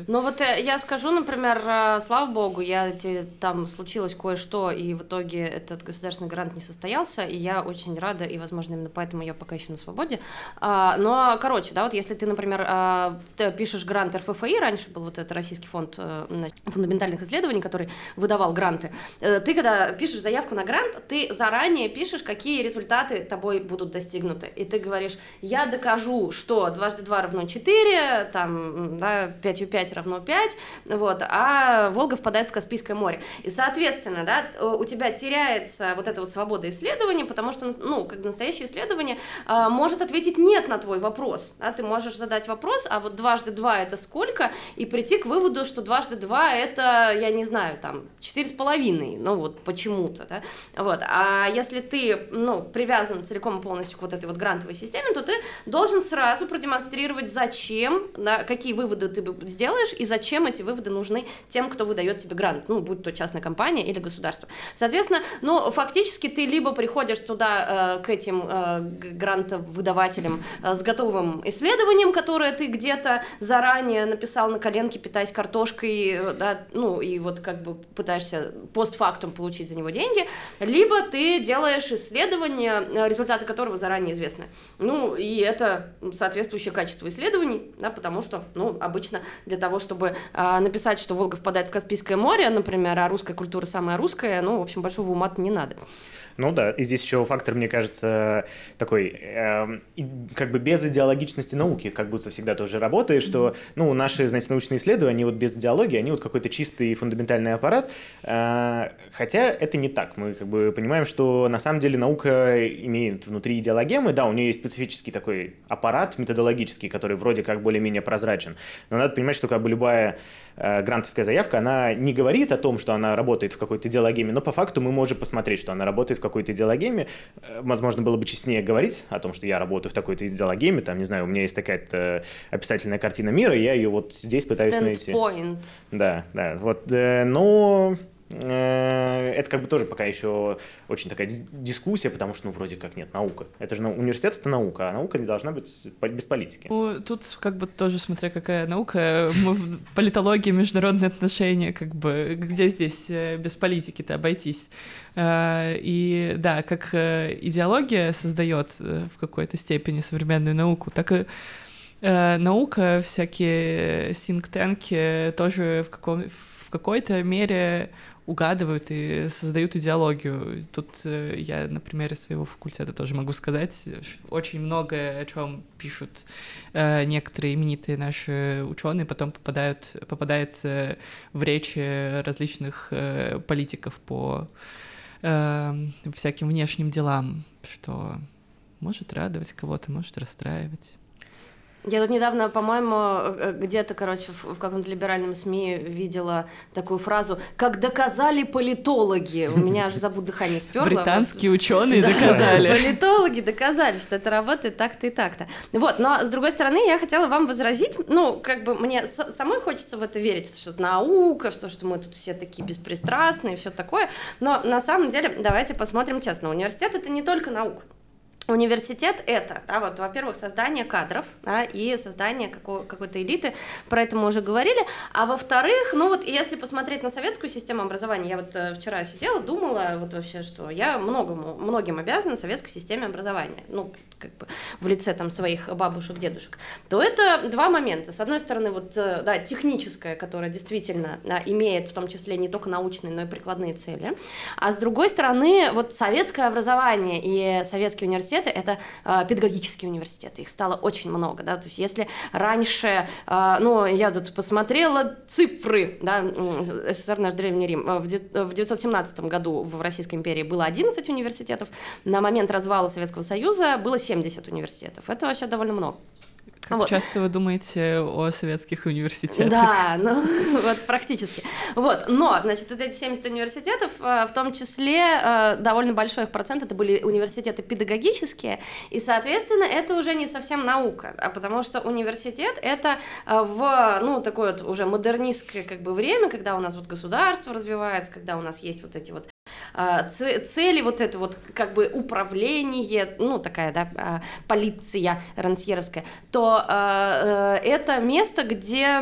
Ну вот э, я скажу, например, э, слава богу, я там случилось кое-что, и в итоге этот государственный грант не состоялся, и я очень рада, и, возможно, именно поэтому я пока еще на свободе. А, но, короче, да, вот если ты, например, ты пишешь грант РФФИ, раньше был вот этот Российский фонд э, фундаментальных исследований, который выдавал гранты, ты, когда пишешь заявку на грант, ты заранее пишешь, какие результаты тобой будут достигнуты, и ты говоришь, я докажу, что дважды два равно 4, там, да, 5 5 равно 5, вот, а Волга впадает в Каспийское море. И, соответственно, да, у тебя теряется вот эта вот свобода исследования, потому что, ну, как настоящее исследование а, может ответить нет на твой вопрос, да, ты можешь задать вопрос, а вот дважды два это сколько, и прийти к выводу, что дважды два это, я не знаю, там, четыре с половиной, ну, вот, почему-то, да, вот, а если ты, ну, привязан целиком и полностью к вот этой вот грантовой системе, то ты должен сразу продемонстрировать, зачем, да, какие выводы ты сделаешь и зачем эти выводы нужны тем, кто выдает тебе грант, ну, будь то частная компания или государство. Соответственно, ну, фактически ты либо приходишь туда э, к этим э, грантовыдавателям э, с готовым исследованием, которое ты где-то заранее написал на коленке, питаясь картошкой, да, ну, и вот как бы пытаешься постфактум получить за него деньги, либо ты делаешь исследование, результаты которого заранее известны. Ну, и это соответствующее качество исследований, да, потому что, ну, обычно достаточно для того, чтобы э, написать, что Волга впадает в Каспийское море, например, а русская культура самая русская, ну, в общем, большого ума не надо. Ну да, и здесь еще фактор, мне кажется, такой, э, как бы без идеологичности науки, как будто всегда тоже работает, что, ну, наши, знаете, научные исследования, они вот без идеологии, они вот какой-то чистый фундаментальный аппарат, э, хотя это не так. Мы как бы понимаем, что на самом деле наука имеет внутри идеологемы, да, у нее есть специфический такой аппарат методологический, который вроде как более-менее прозрачен, но надо понимать, что как бы любая э, грантовская заявка, она не говорит о том, что она работает в какой-то идеологеме, но по факту мы можем посмотреть, что она работает в какой-то идеологеме. Э, возможно, было бы честнее говорить о том, что я работаю в такой-то идеологеме, там, не знаю, у меня есть такая-то описательная картина мира, и я ее вот здесь пытаюсь Stand найти. Point. Да, да, вот, э, но это как бы тоже пока еще очень такая дискуссия, потому что, ну, вроде как нет, наука. Это же ну, университет — это наука, а наука не должна быть без политики. Ну, тут как бы тоже смотря какая наука. Политология, международные отношения, как бы где здесь э, без политики-то обойтись? Э, и да, как идеология создает в какой-то степени современную науку, так и наука, всякие синктенки тоже в, каком, в какой-то мере угадывают и создают идеологию. Тут э, я на примере своего факультета тоже могу сказать, очень многое, о чем пишут э, некоторые именитые наши ученые, потом попадают, попадает э, в речи различных политиков по всяким внешним делам, что может радовать кого-то, может расстраивать. Я тут недавно, по-моему, э, где-то, короче, в, в каком-то либеральном СМИ видела такую фразу «как доказали политологи». У меня аж забудь дыхание сперло. Британские ученые доказали. Политологи доказали, что это работает так-то и так-то. Вот, но с другой стороны, я хотела вам возразить, ну, как бы мне самой хочется в это верить, что это наука, что, что мы тут все такие беспристрастные, все такое, но на самом деле, давайте посмотрим честно, университет — это не только наука. Университет это, да, вот, во-первых, создание кадров, да, и создание какой-то элиты, про это мы уже говорили, а во-вторых, ну вот, если посмотреть на советскую систему образования, я вот э, вчера сидела, думала вот вообще, что я многому, многим обязана советской системе образования, ну, как бы в лице там своих бабушек, дедушек, то это два момента. С одной стороны, вот, э, да, техническое, которое действительно да, имеет в том числе не только научные, но и прикладные цели, а с другой стороны, вот советское образование и советский университет университеты — это э, педагогические университеты, их стало очень много, да, то есть если раньше, э, ну, я тут посмотрела цифры, да, СССР, наш Древний Рим, в 1917 году в Российской империи было 11 университетов, на момент развала Советского Союза было 70 университетов, это вообще довольно много. Как вот. часто вы думаете о советских университетах? Да, ну вот практически. Вот, но, значит, вот эти 70 университетов, э, в том числе э, довольно большой их процент, это были университеты педагогические, и, соответственно, это уже не совсем наука, а потому что университет это э, в, ну, такое вот уже модернистское как бы время, когда у нас вот государство развивается, когда у нас есть вот эти вот цели, вот это вот как бы управление, ну такая, да, а, полиция рансьеровская, то а, э, это место, где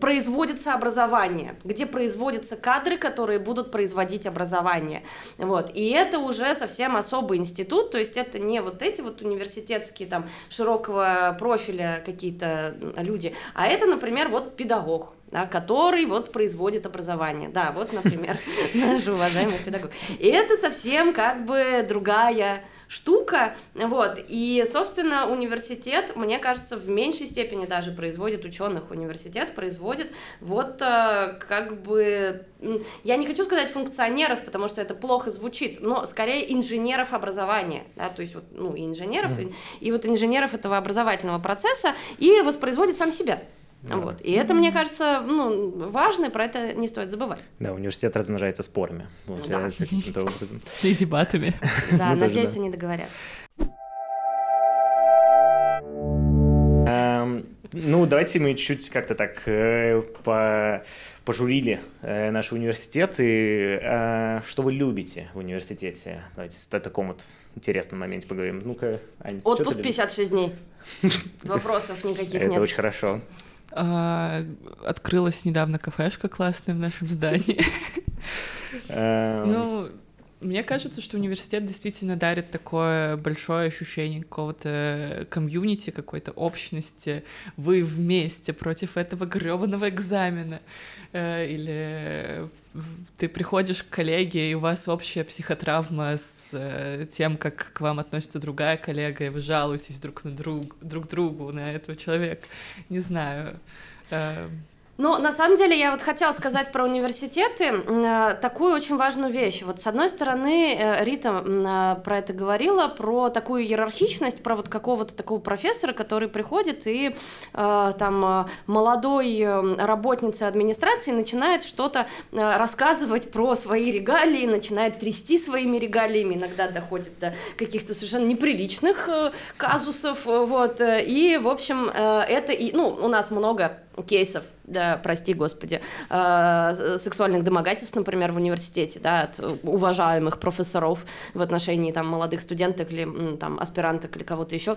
производится образование, где производятся кадры, которые будут производить образование, вот, и это уже совсем особый институт, то есть это не вот эти вот университетские там широкого профиля какие-то люди, а это, например, вот педагог, да, который вот производит образование. Да, вот, например, наш уважаемый педагог. И это совсем как бы другая штука, вот, и, собственно, университет, мне кажется, в меньшей степени даже производит ученых, университет производит вот э, как бы, я не хочу сказать функционеров, потому что это плохо звучит, но скорее инженеров образования, да, то есть вот, ну, и инженеров, mm. и, и вот инженеров этого образовательного процесса, и воспроизводит сам себя. Да. Вот. И это, мне кажется, ну, важно, и про это не стоит забывать. Да, университет размножается спорами, получается, каким-то образом. И дебатами. Да, надеюсь, они договорятся. Эм, ну, давайте мы чуть как-то так э, по пожурили э, наши университеты. Э, что вы любите в университете? Давайте о таком вот интересном моменте поговорим. Ну-ка, Ань, Отпуск 56 дней. Вопросов никаких нет. Это очень хорошо. А, открылась недавно кафешка классная в нашем здании. Эм. Ну, мне кажется, что университет действительно дарит такое большое ощущение какого-то комьюнити, какой-то общности. Вы вместе против этого гребаного экзамена. Э, или ты приходишь к коллеге, и у вас общая психотравма с э, тем, как к вам относится другая коллега, и вы жалуетесь друг на друг, друг другу на этого человека. Не знаю. Ну, на самом деле, я вот хотела сказать про университеты э, такую очень важную вещь. Вот с одной стороны, э, Рита э, про это говорила, про такую иерархичность, про вот какого-то такого профессора, который приходит и там молодой работнице администрации начинает что-то рассказывать про свои регалии, начинает трясти своими регалиями, иногда доходит до каких-то совершенно неприличных казусов, вот, и, в общем, это, и, ну, у нас много кейсов, да, прости господи, э, сексуальных домогательств, например, в университете, да, от уважаемых профессоров в отношении там молодых студенток или там аспиранток или кого-то еще,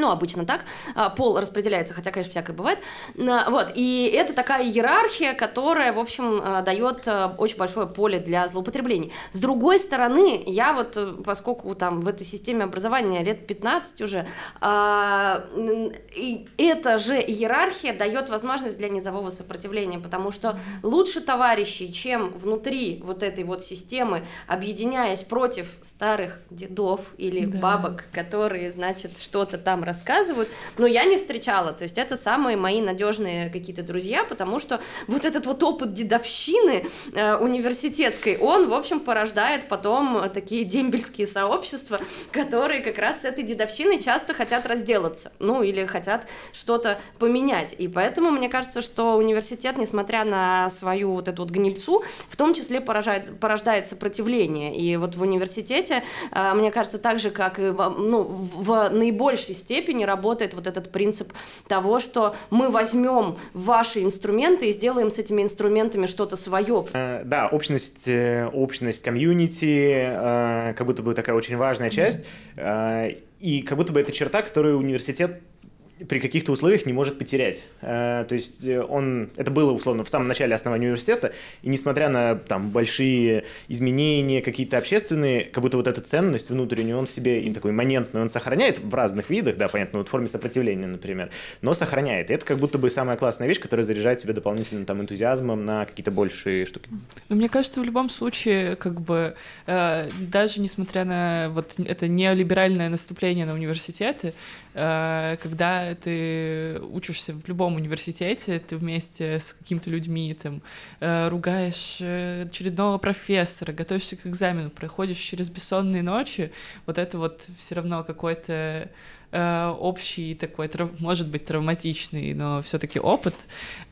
ну, обычно так, а, пол распределяется, хотя, конечно, всякое бывает. Вот, и это такая иерархия, которая, в общем, а, дает а, очень большое поле для злоупотреблений. С другой стороны, я вот, э, поскольку там в этой системе образования лет 15 уже, эта же иерархия дает возможность для низового сопротивления, потому что лучше товарищей, чем внутри вот этой вот системы, объединяясь против старых дедов или да. бабок, которые, значит, что-то там рассказывают, но я не встречала, то есть это самые мои надежные какие-то друзья, потому что вот этот вот опыт дедовщины э, университетской, он, в общем, порождает потом такие дембельские сообщества, которые как раз с этой дедовщиной часто хотят разделаться, ну или хотят что-то поменять, и поэтому мне кажется, что университет, несмотря на свою вот эту вот гнильцу, в том числе поражает, порождает сопротивление, и вот в университете, э, мне кажется, так же, как и в, ну, в наибольшей степени степени работает вот этот принцип того, что мы возьмем ваши инструменты и сделаем с этими инструментами что-то свое. Э, да, общность, э, общность комьюнити, э, как будто бы такая очень важная часть, и как будто бы это черта, которую университет при каких-то условиях не может потерять. Э, то есть э, он, это было условно в самом начале основания университета, и несмотря на там большие изменения какие-то общественные, как будто вот эта ценность внутреннюю он в себе и такой имманентный, он сохраняет в разных видах, да, понятно, вот в форме сопротивления, например, но сохраняет. И это как будто бы самая классная вещь, которая заряжает тебя дополнительным там энтузиазмом на какие-то большие штуки. Но ну, мне кажется, в любом случае, как бы э, даже несмотря на вот это неолиберальное наступление на университеты, когда ты учишься в любом университете, ты вместе с какими-то людьми там э, ругаешь э, очередного профессора, готовишься к экзамену, проходишь через бессонные ночи, вот это вот все равно какой-то общий такой, может быть, травматичный, но все-таки опыт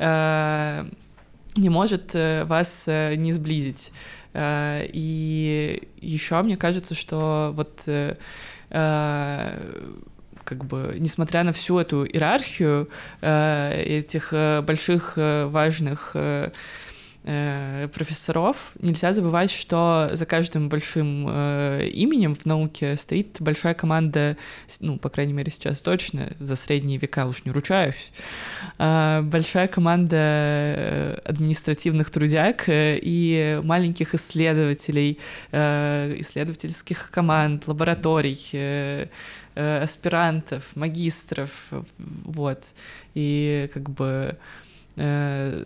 не может вас не сблизить. И еще мне кажется, что вот как бы, несмотря на всю эту иерархию э, этих э, больших э, важных э, профессоров, нельзя забывать, что за каждым большим э, именем в науке стоит большая команда, ну, по крайней мере, сейчас точно, за средние века уж не ручаюсь, э, большая команда э, административных трудяг э, и маленьких исследователей, э, исследовательских команд, лабораторий, э, э, аспирантов, магистров, вот. И как бы э,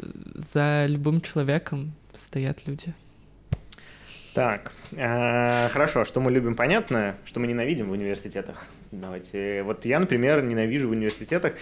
за любым человеком стоят люди. Так, э, хорошо, что мы любим, понятно, что мы ненавидим в университетах. Давайте. Вот я, например, ненавижу в университетах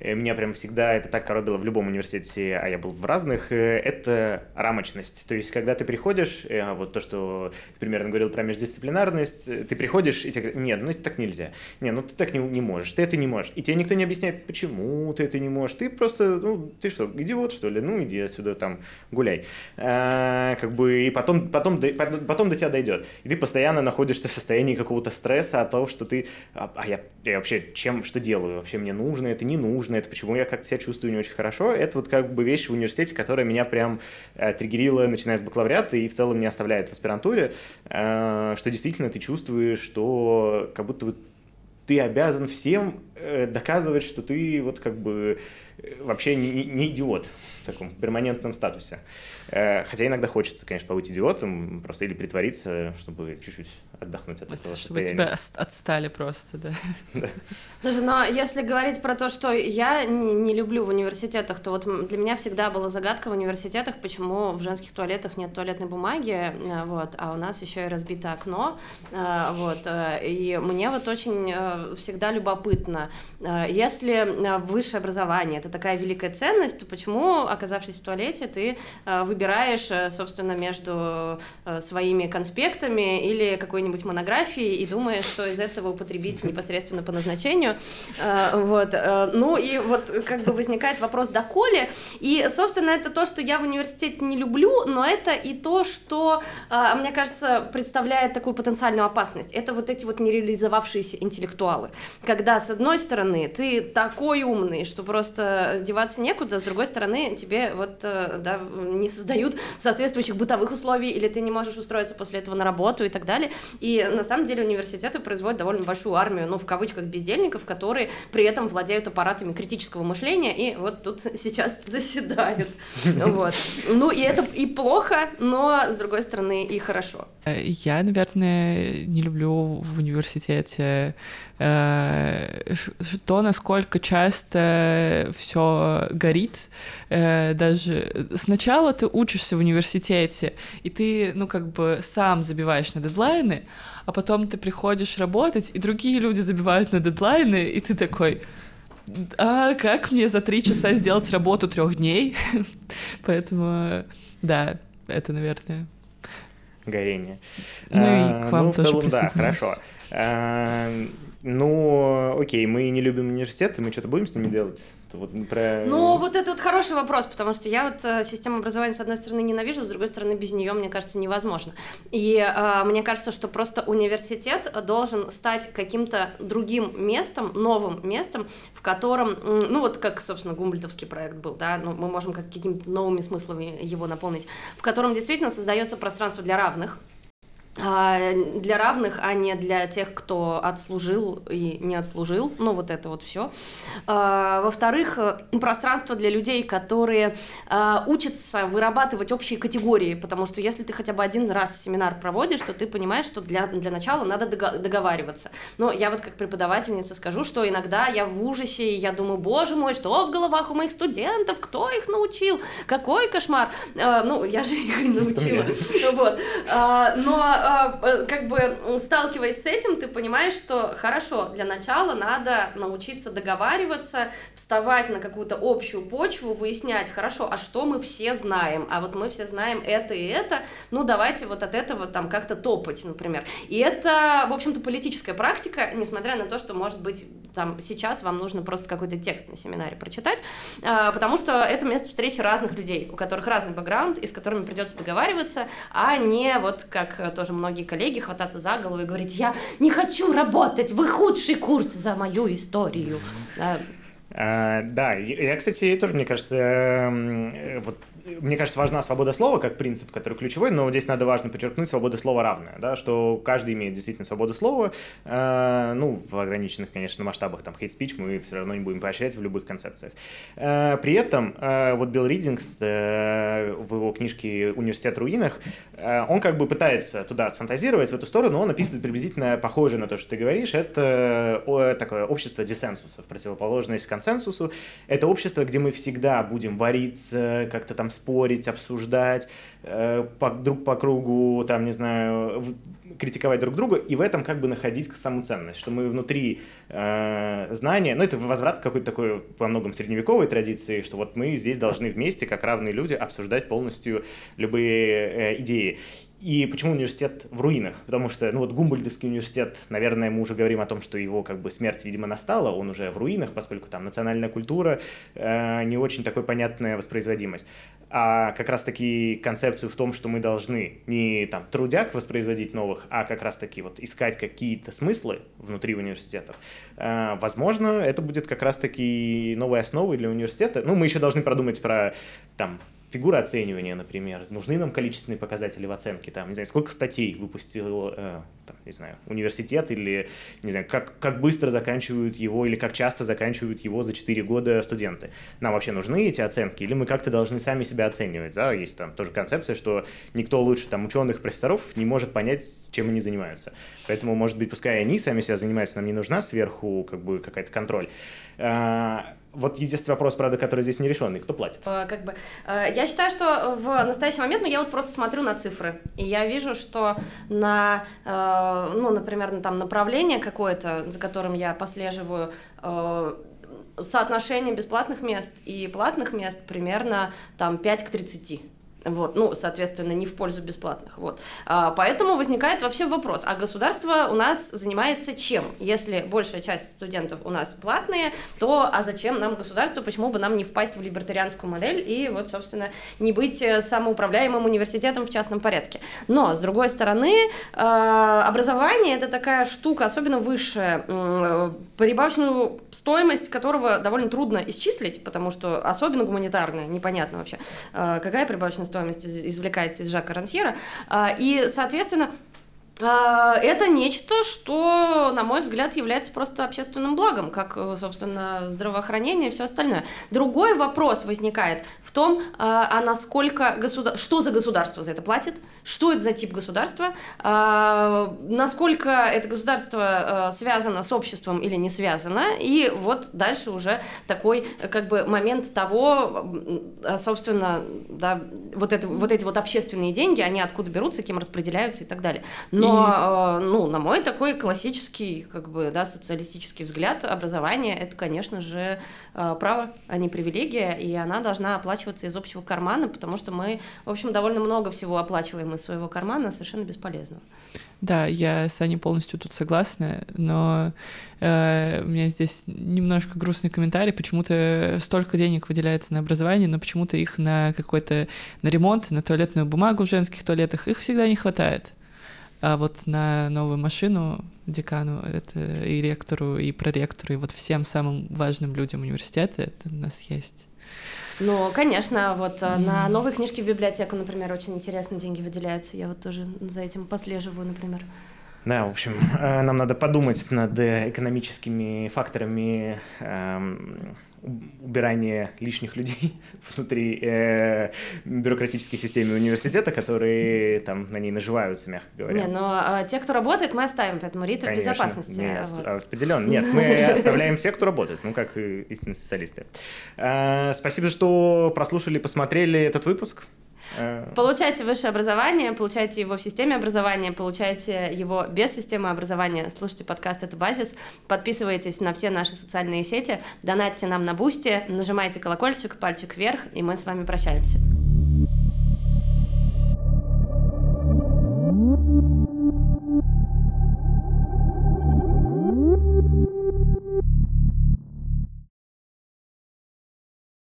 меня прям всегда это так коробило в любом университете, а я был в разных, э, это рамочность. То есть, когда ты приходишь, э, вот то, что ты примерно говорил про междисциплинарность, ты приходишь и тебе говорят, нет, ну так нельзя. Не, ну ты так не, не можешь, ты это не можешь. И тебе никто не объясняет, почему ты это не можешь. Ты просто, ну, ты что, идиот, что ли? Ну, иди отсюда, там, гуляй. А, как бы, и потом, потом, потом до тебя дойдет. И ты постоянно находишься в состоянии какого-то стресса от того, что ты, а, а я, я вообще чем, что делаю? Вообще мне нужно, это не нужно нужно, это почему я как-то себя чувствую не очень хорошо. Это вот как бы вещь в университете, которая меня прям э, триггерила, начиная с бакалавриата, и в целом не оставляет в аспирантуре, э, что действительно ты чувствуешь, что как будто бы ты обязан всем доказывать, что ты вот как бы э, вообще не, не идиот в таком перманентном статусе. Э, хотя иногда хочется, конечно, побыть идиотом, просто или притвориться, чтобы чуть-чуть отдохнуть от этого чтобы состояния. тебя отстали просто, да. Слушай, но если говорить про то, что я не, не люблю в университетах, то вот для меня всегда была загадка в университетах, почему в женских туалетах нет туалетной бумаги, э, вот, а у нас еще и разбито окно, э, вот, и мне вот очень всегда любопытно, если высшее образование — это такая великая ценность, то почему, оказавшись в туалете, ты выбираешь выбираешь, э, собственно, между э, своими конспектами или какой-нибудь монографией и думаешь, что из этого употребить непосредственно по назначению. Э, вот. Ну и вот как бы возникает вопрос, доколе. И, собственно, это то, что я в университете не люблю, но это и то, что, мне кажется, представляет такую потенциальную опасность. Это вот эти вот нереализовавшиеся интеллектуалы. Когда, с одной стороны, ты такой умный, что просто деваться некуда, с другой стороны, тебе вот да, не создают соответствующих бытовых условий, или ты не можешь устроиться после этого на работу и так далее. И на самом деле университеты производят довольно большую армию, ну, в кавычках, бездельников, которые при этом владеют аппаратами критического мышления, и вот тут сейчас заседают. Вот. Ну, и это и плохо, но, с другой стороны, и хорошо. Я, наверное, не люблю в университете Э, то, насколько часто все горит, э, даже сначала ты учишься в университете, и ты, ну, как бы сам забиваешь на дедлайны, а потом ты приходишь работать, и другие люди забивают на дедлайны, и ты такой, а как мне за три часа сделать работу трех дней? Поэтому, да, это, наверное... Горение. Ну и к вам ну, тоже целом, да, хорошо. Ну, окей, мы не любим университет, и мы что-то будем с ними делать? Вот про... Ну, вот это вот хороший вопрос, потому что я вот э, систему образования, с одной стороны, ненавижу, с другой стороны, без нее, мне кажется, невозможно. И э, мне кажется, что просто университет должен стать каким-то другим местом, новым местом, в котором, ну вот как, собственно, гумбольтовский проект был, да, ну, мы можем как какими-то новыми смыслами его наполнить, в котором действительно создается пространство для равных, для равных, а не для тех, кто отслужил и не отслужил. Ну, вот это вот все. А, во-вторых, э, пространство для людей, которые а, учатся вырабатывать общие категории, потому что если ты хотя бы один раз семинар проводишь, то ты понимаешь, что для, для начала надо договариваться. Но я вот как преподавательница скажу, что иногда я в ужасе, и я думаю, боже мой, что в головах у моих студентов, кто их научил, какой кошмар. Ну, я же их научила. Вот. Но а, э, как бы сталкиваясь с этим, ты понимаешь, что хорошо, для начала надо научиться договариваться, вставать на какую-то общую почву, выяснять, хорошо, а что мы все знаем, а вот мы все знаем это и это, ну давайте вот от этого там как-то топать, например. И это, в общем-то, политическая практика, несмотря на то, что, может быть, там сейчас вам нужно просто какой-то текст на семинаре прочитать, а, потому что это место встречи разных людей, у которых разный бэкграунд, и с которыми придется договариваться, а не вот как тоже многие коллеги хвататься за голову и говорить, я не хочу работать, вы худший курс за мою историю. А, да, я, кстати, тоже, мне кажется, эм, э, вот мне кажется, важна свобода слова как принцип, который ключевой, но здесь надо важно подчеркнуть свобода слова равная, да, что каждый имеет действительно свободу слова, э, ну, в ограниченных, конечно, масштабах, там, hate speech мы все равно не будем поощрять в любых концепциях. Э, при этом э, вот Билл Ридингс э, в его книжке «Университет в руинах», э, он как бы пытается туда сфантазировать в эту сторону, он описывает приблизительно похоже на то, что ты говоришь, это о, такое общество диссенсуса, в противоположность консенсусу, это общество, где мы всегда будем вариться, как-то там спорить, обсуждать э, по, друг по кругу, там, не знаю, критиковать друг друга, и в этом как бы находить саму ценность, что мы внутри э, знания, ну, это возврат какой-то такой во многом средневековой традиции, что вот мы здесь должны вместе, как равные люди, обсуждать полностью любые э, идеи. И почему университет в руинах? Потому что, ну вот Гумбольдовский университет, наверное, мы уже говорим о том, что его как бы смерть, видимо, настала, он уже в руинах, поскольку там национальная культура, э, не очень такой понятная воспроизводимость. А как раз-таки концепцию в том, что мы должны не там трудяк воспроизводить новых, а как раз-таки вот искать какие-то смыслы внутри университетов. Э, возможно, это будет как раз-таки новой основой для университета. Ну, мы еще должны продумать про там фигура оценивания, например. Нужны нам количественные показатели в оценке, там, не знаю, сколько статей выпустил, э, там, не знаю, университет, или, не знаю, как, как быстро заканчивают его, или как часто заканчивают его за 4 года студенты. Нам вообще нужны эти оценки, или мы как-то должны сами себя оценивать, да, есть там тоже концепция, что никто лучше там ученых, профессоров не может понять, чем они занимаются. Поэтому, может быть, пускай они сами себя занимаются, нам не нужна сверху как бы какая-то контроль. А, вот единственный вопрос, правда, который здесь не решенный. Кто платит? Э, как бы, э, я считаю, что в настоящий момент, ну, я вот просто смотрю на цифры, и я вижу, что на, э, ну, например, там направление какое-то, за которым я послеживаю, соотношение бесплатных мест и платных мест примерно там 5 к 30. Вот, ну, соответственно, не в пользу бесплатных. Вот. А, поэтому возникает вообще вопрос, а государство у нас занимается чем? Если большая часть студентов у нас платные, то а зачем нам государство, почему бы нам не впасть в либертарианскую модель и вот, собственно, не быть э, самоуправляемым университетом в частном порядке? Но, с другой стороны, а, образование это такая штука, особенно высшая, прибавочную стоимость которого довольно трудно исчислить, потому что особенно гуманитарная, непонятно вообще, а, какая прибавочная стоимость извлекается из Жака Рансьера. А, и, соответственно, это нечто, что, на мой взгляд, является просто общественным благом, как, собственно, здравоохранение и все остальное. Другой вопрос возникает в том, а, а насколько государ... что за государство за это платит, что это за тип государства, а, насколько это государство связано с обществом или не связано, и вот дальше уже такой как бы момент того, собственно, да, вот, это, вот эти вот общественные деньги, они откуда берутся, кем распределяются и так далее. Но Но, и... ну, на мой такой классический, как бы, да, социалистический взгляд, образование — это, конечно же, право, а не привилегия, и она должна оплачиваться из общего кармана, потому что мы, в общем, довольно много всего оплачиваем из своего кармана, совершенно бесполезного. Да, я с Аней полностью тут согласна, но э, у меня здесь немножко грустный комментарий. Почему-то столько денег выделяется на образование, но почему-то их на какой-то на ремонт, на туалетную бумагу в женских туалетах их всегда не хватает. А вот на новую машину декану это и ректору, и проректору, и вот всем самым важным людям университета это у нас есть. Ну, конечно, вот mm. на новые книжки в библиотеку, например, очень интересно деньги выделяются. Я вот тоже за этим послеживаю, например. Да, в общем, э, нам надо подумать над экономическими факторами убирания лишних людей внутри э, бюрократической системы университета, которые там на ней наживаются, мягко говоря. Не, но э, те, кто работает, мы оставим, поэтому Рита Конечно, безопасности. Нет, вот. определенно. Нет, мы оставляем всех, кто работает, ну, как истинные специалисты. Э, спасибо, что прослушали, посмотрели этот выпуск. Э, получайте высшее образование, получайте его в системе образования, получайте его без системы образования. Слушайте подкаст «Это базис», подписывайтесь на все наши социальные сети, донатьте нам на Boosty, нажимайте колокольчик, пальчик вверх, и мы с вами прощаемся.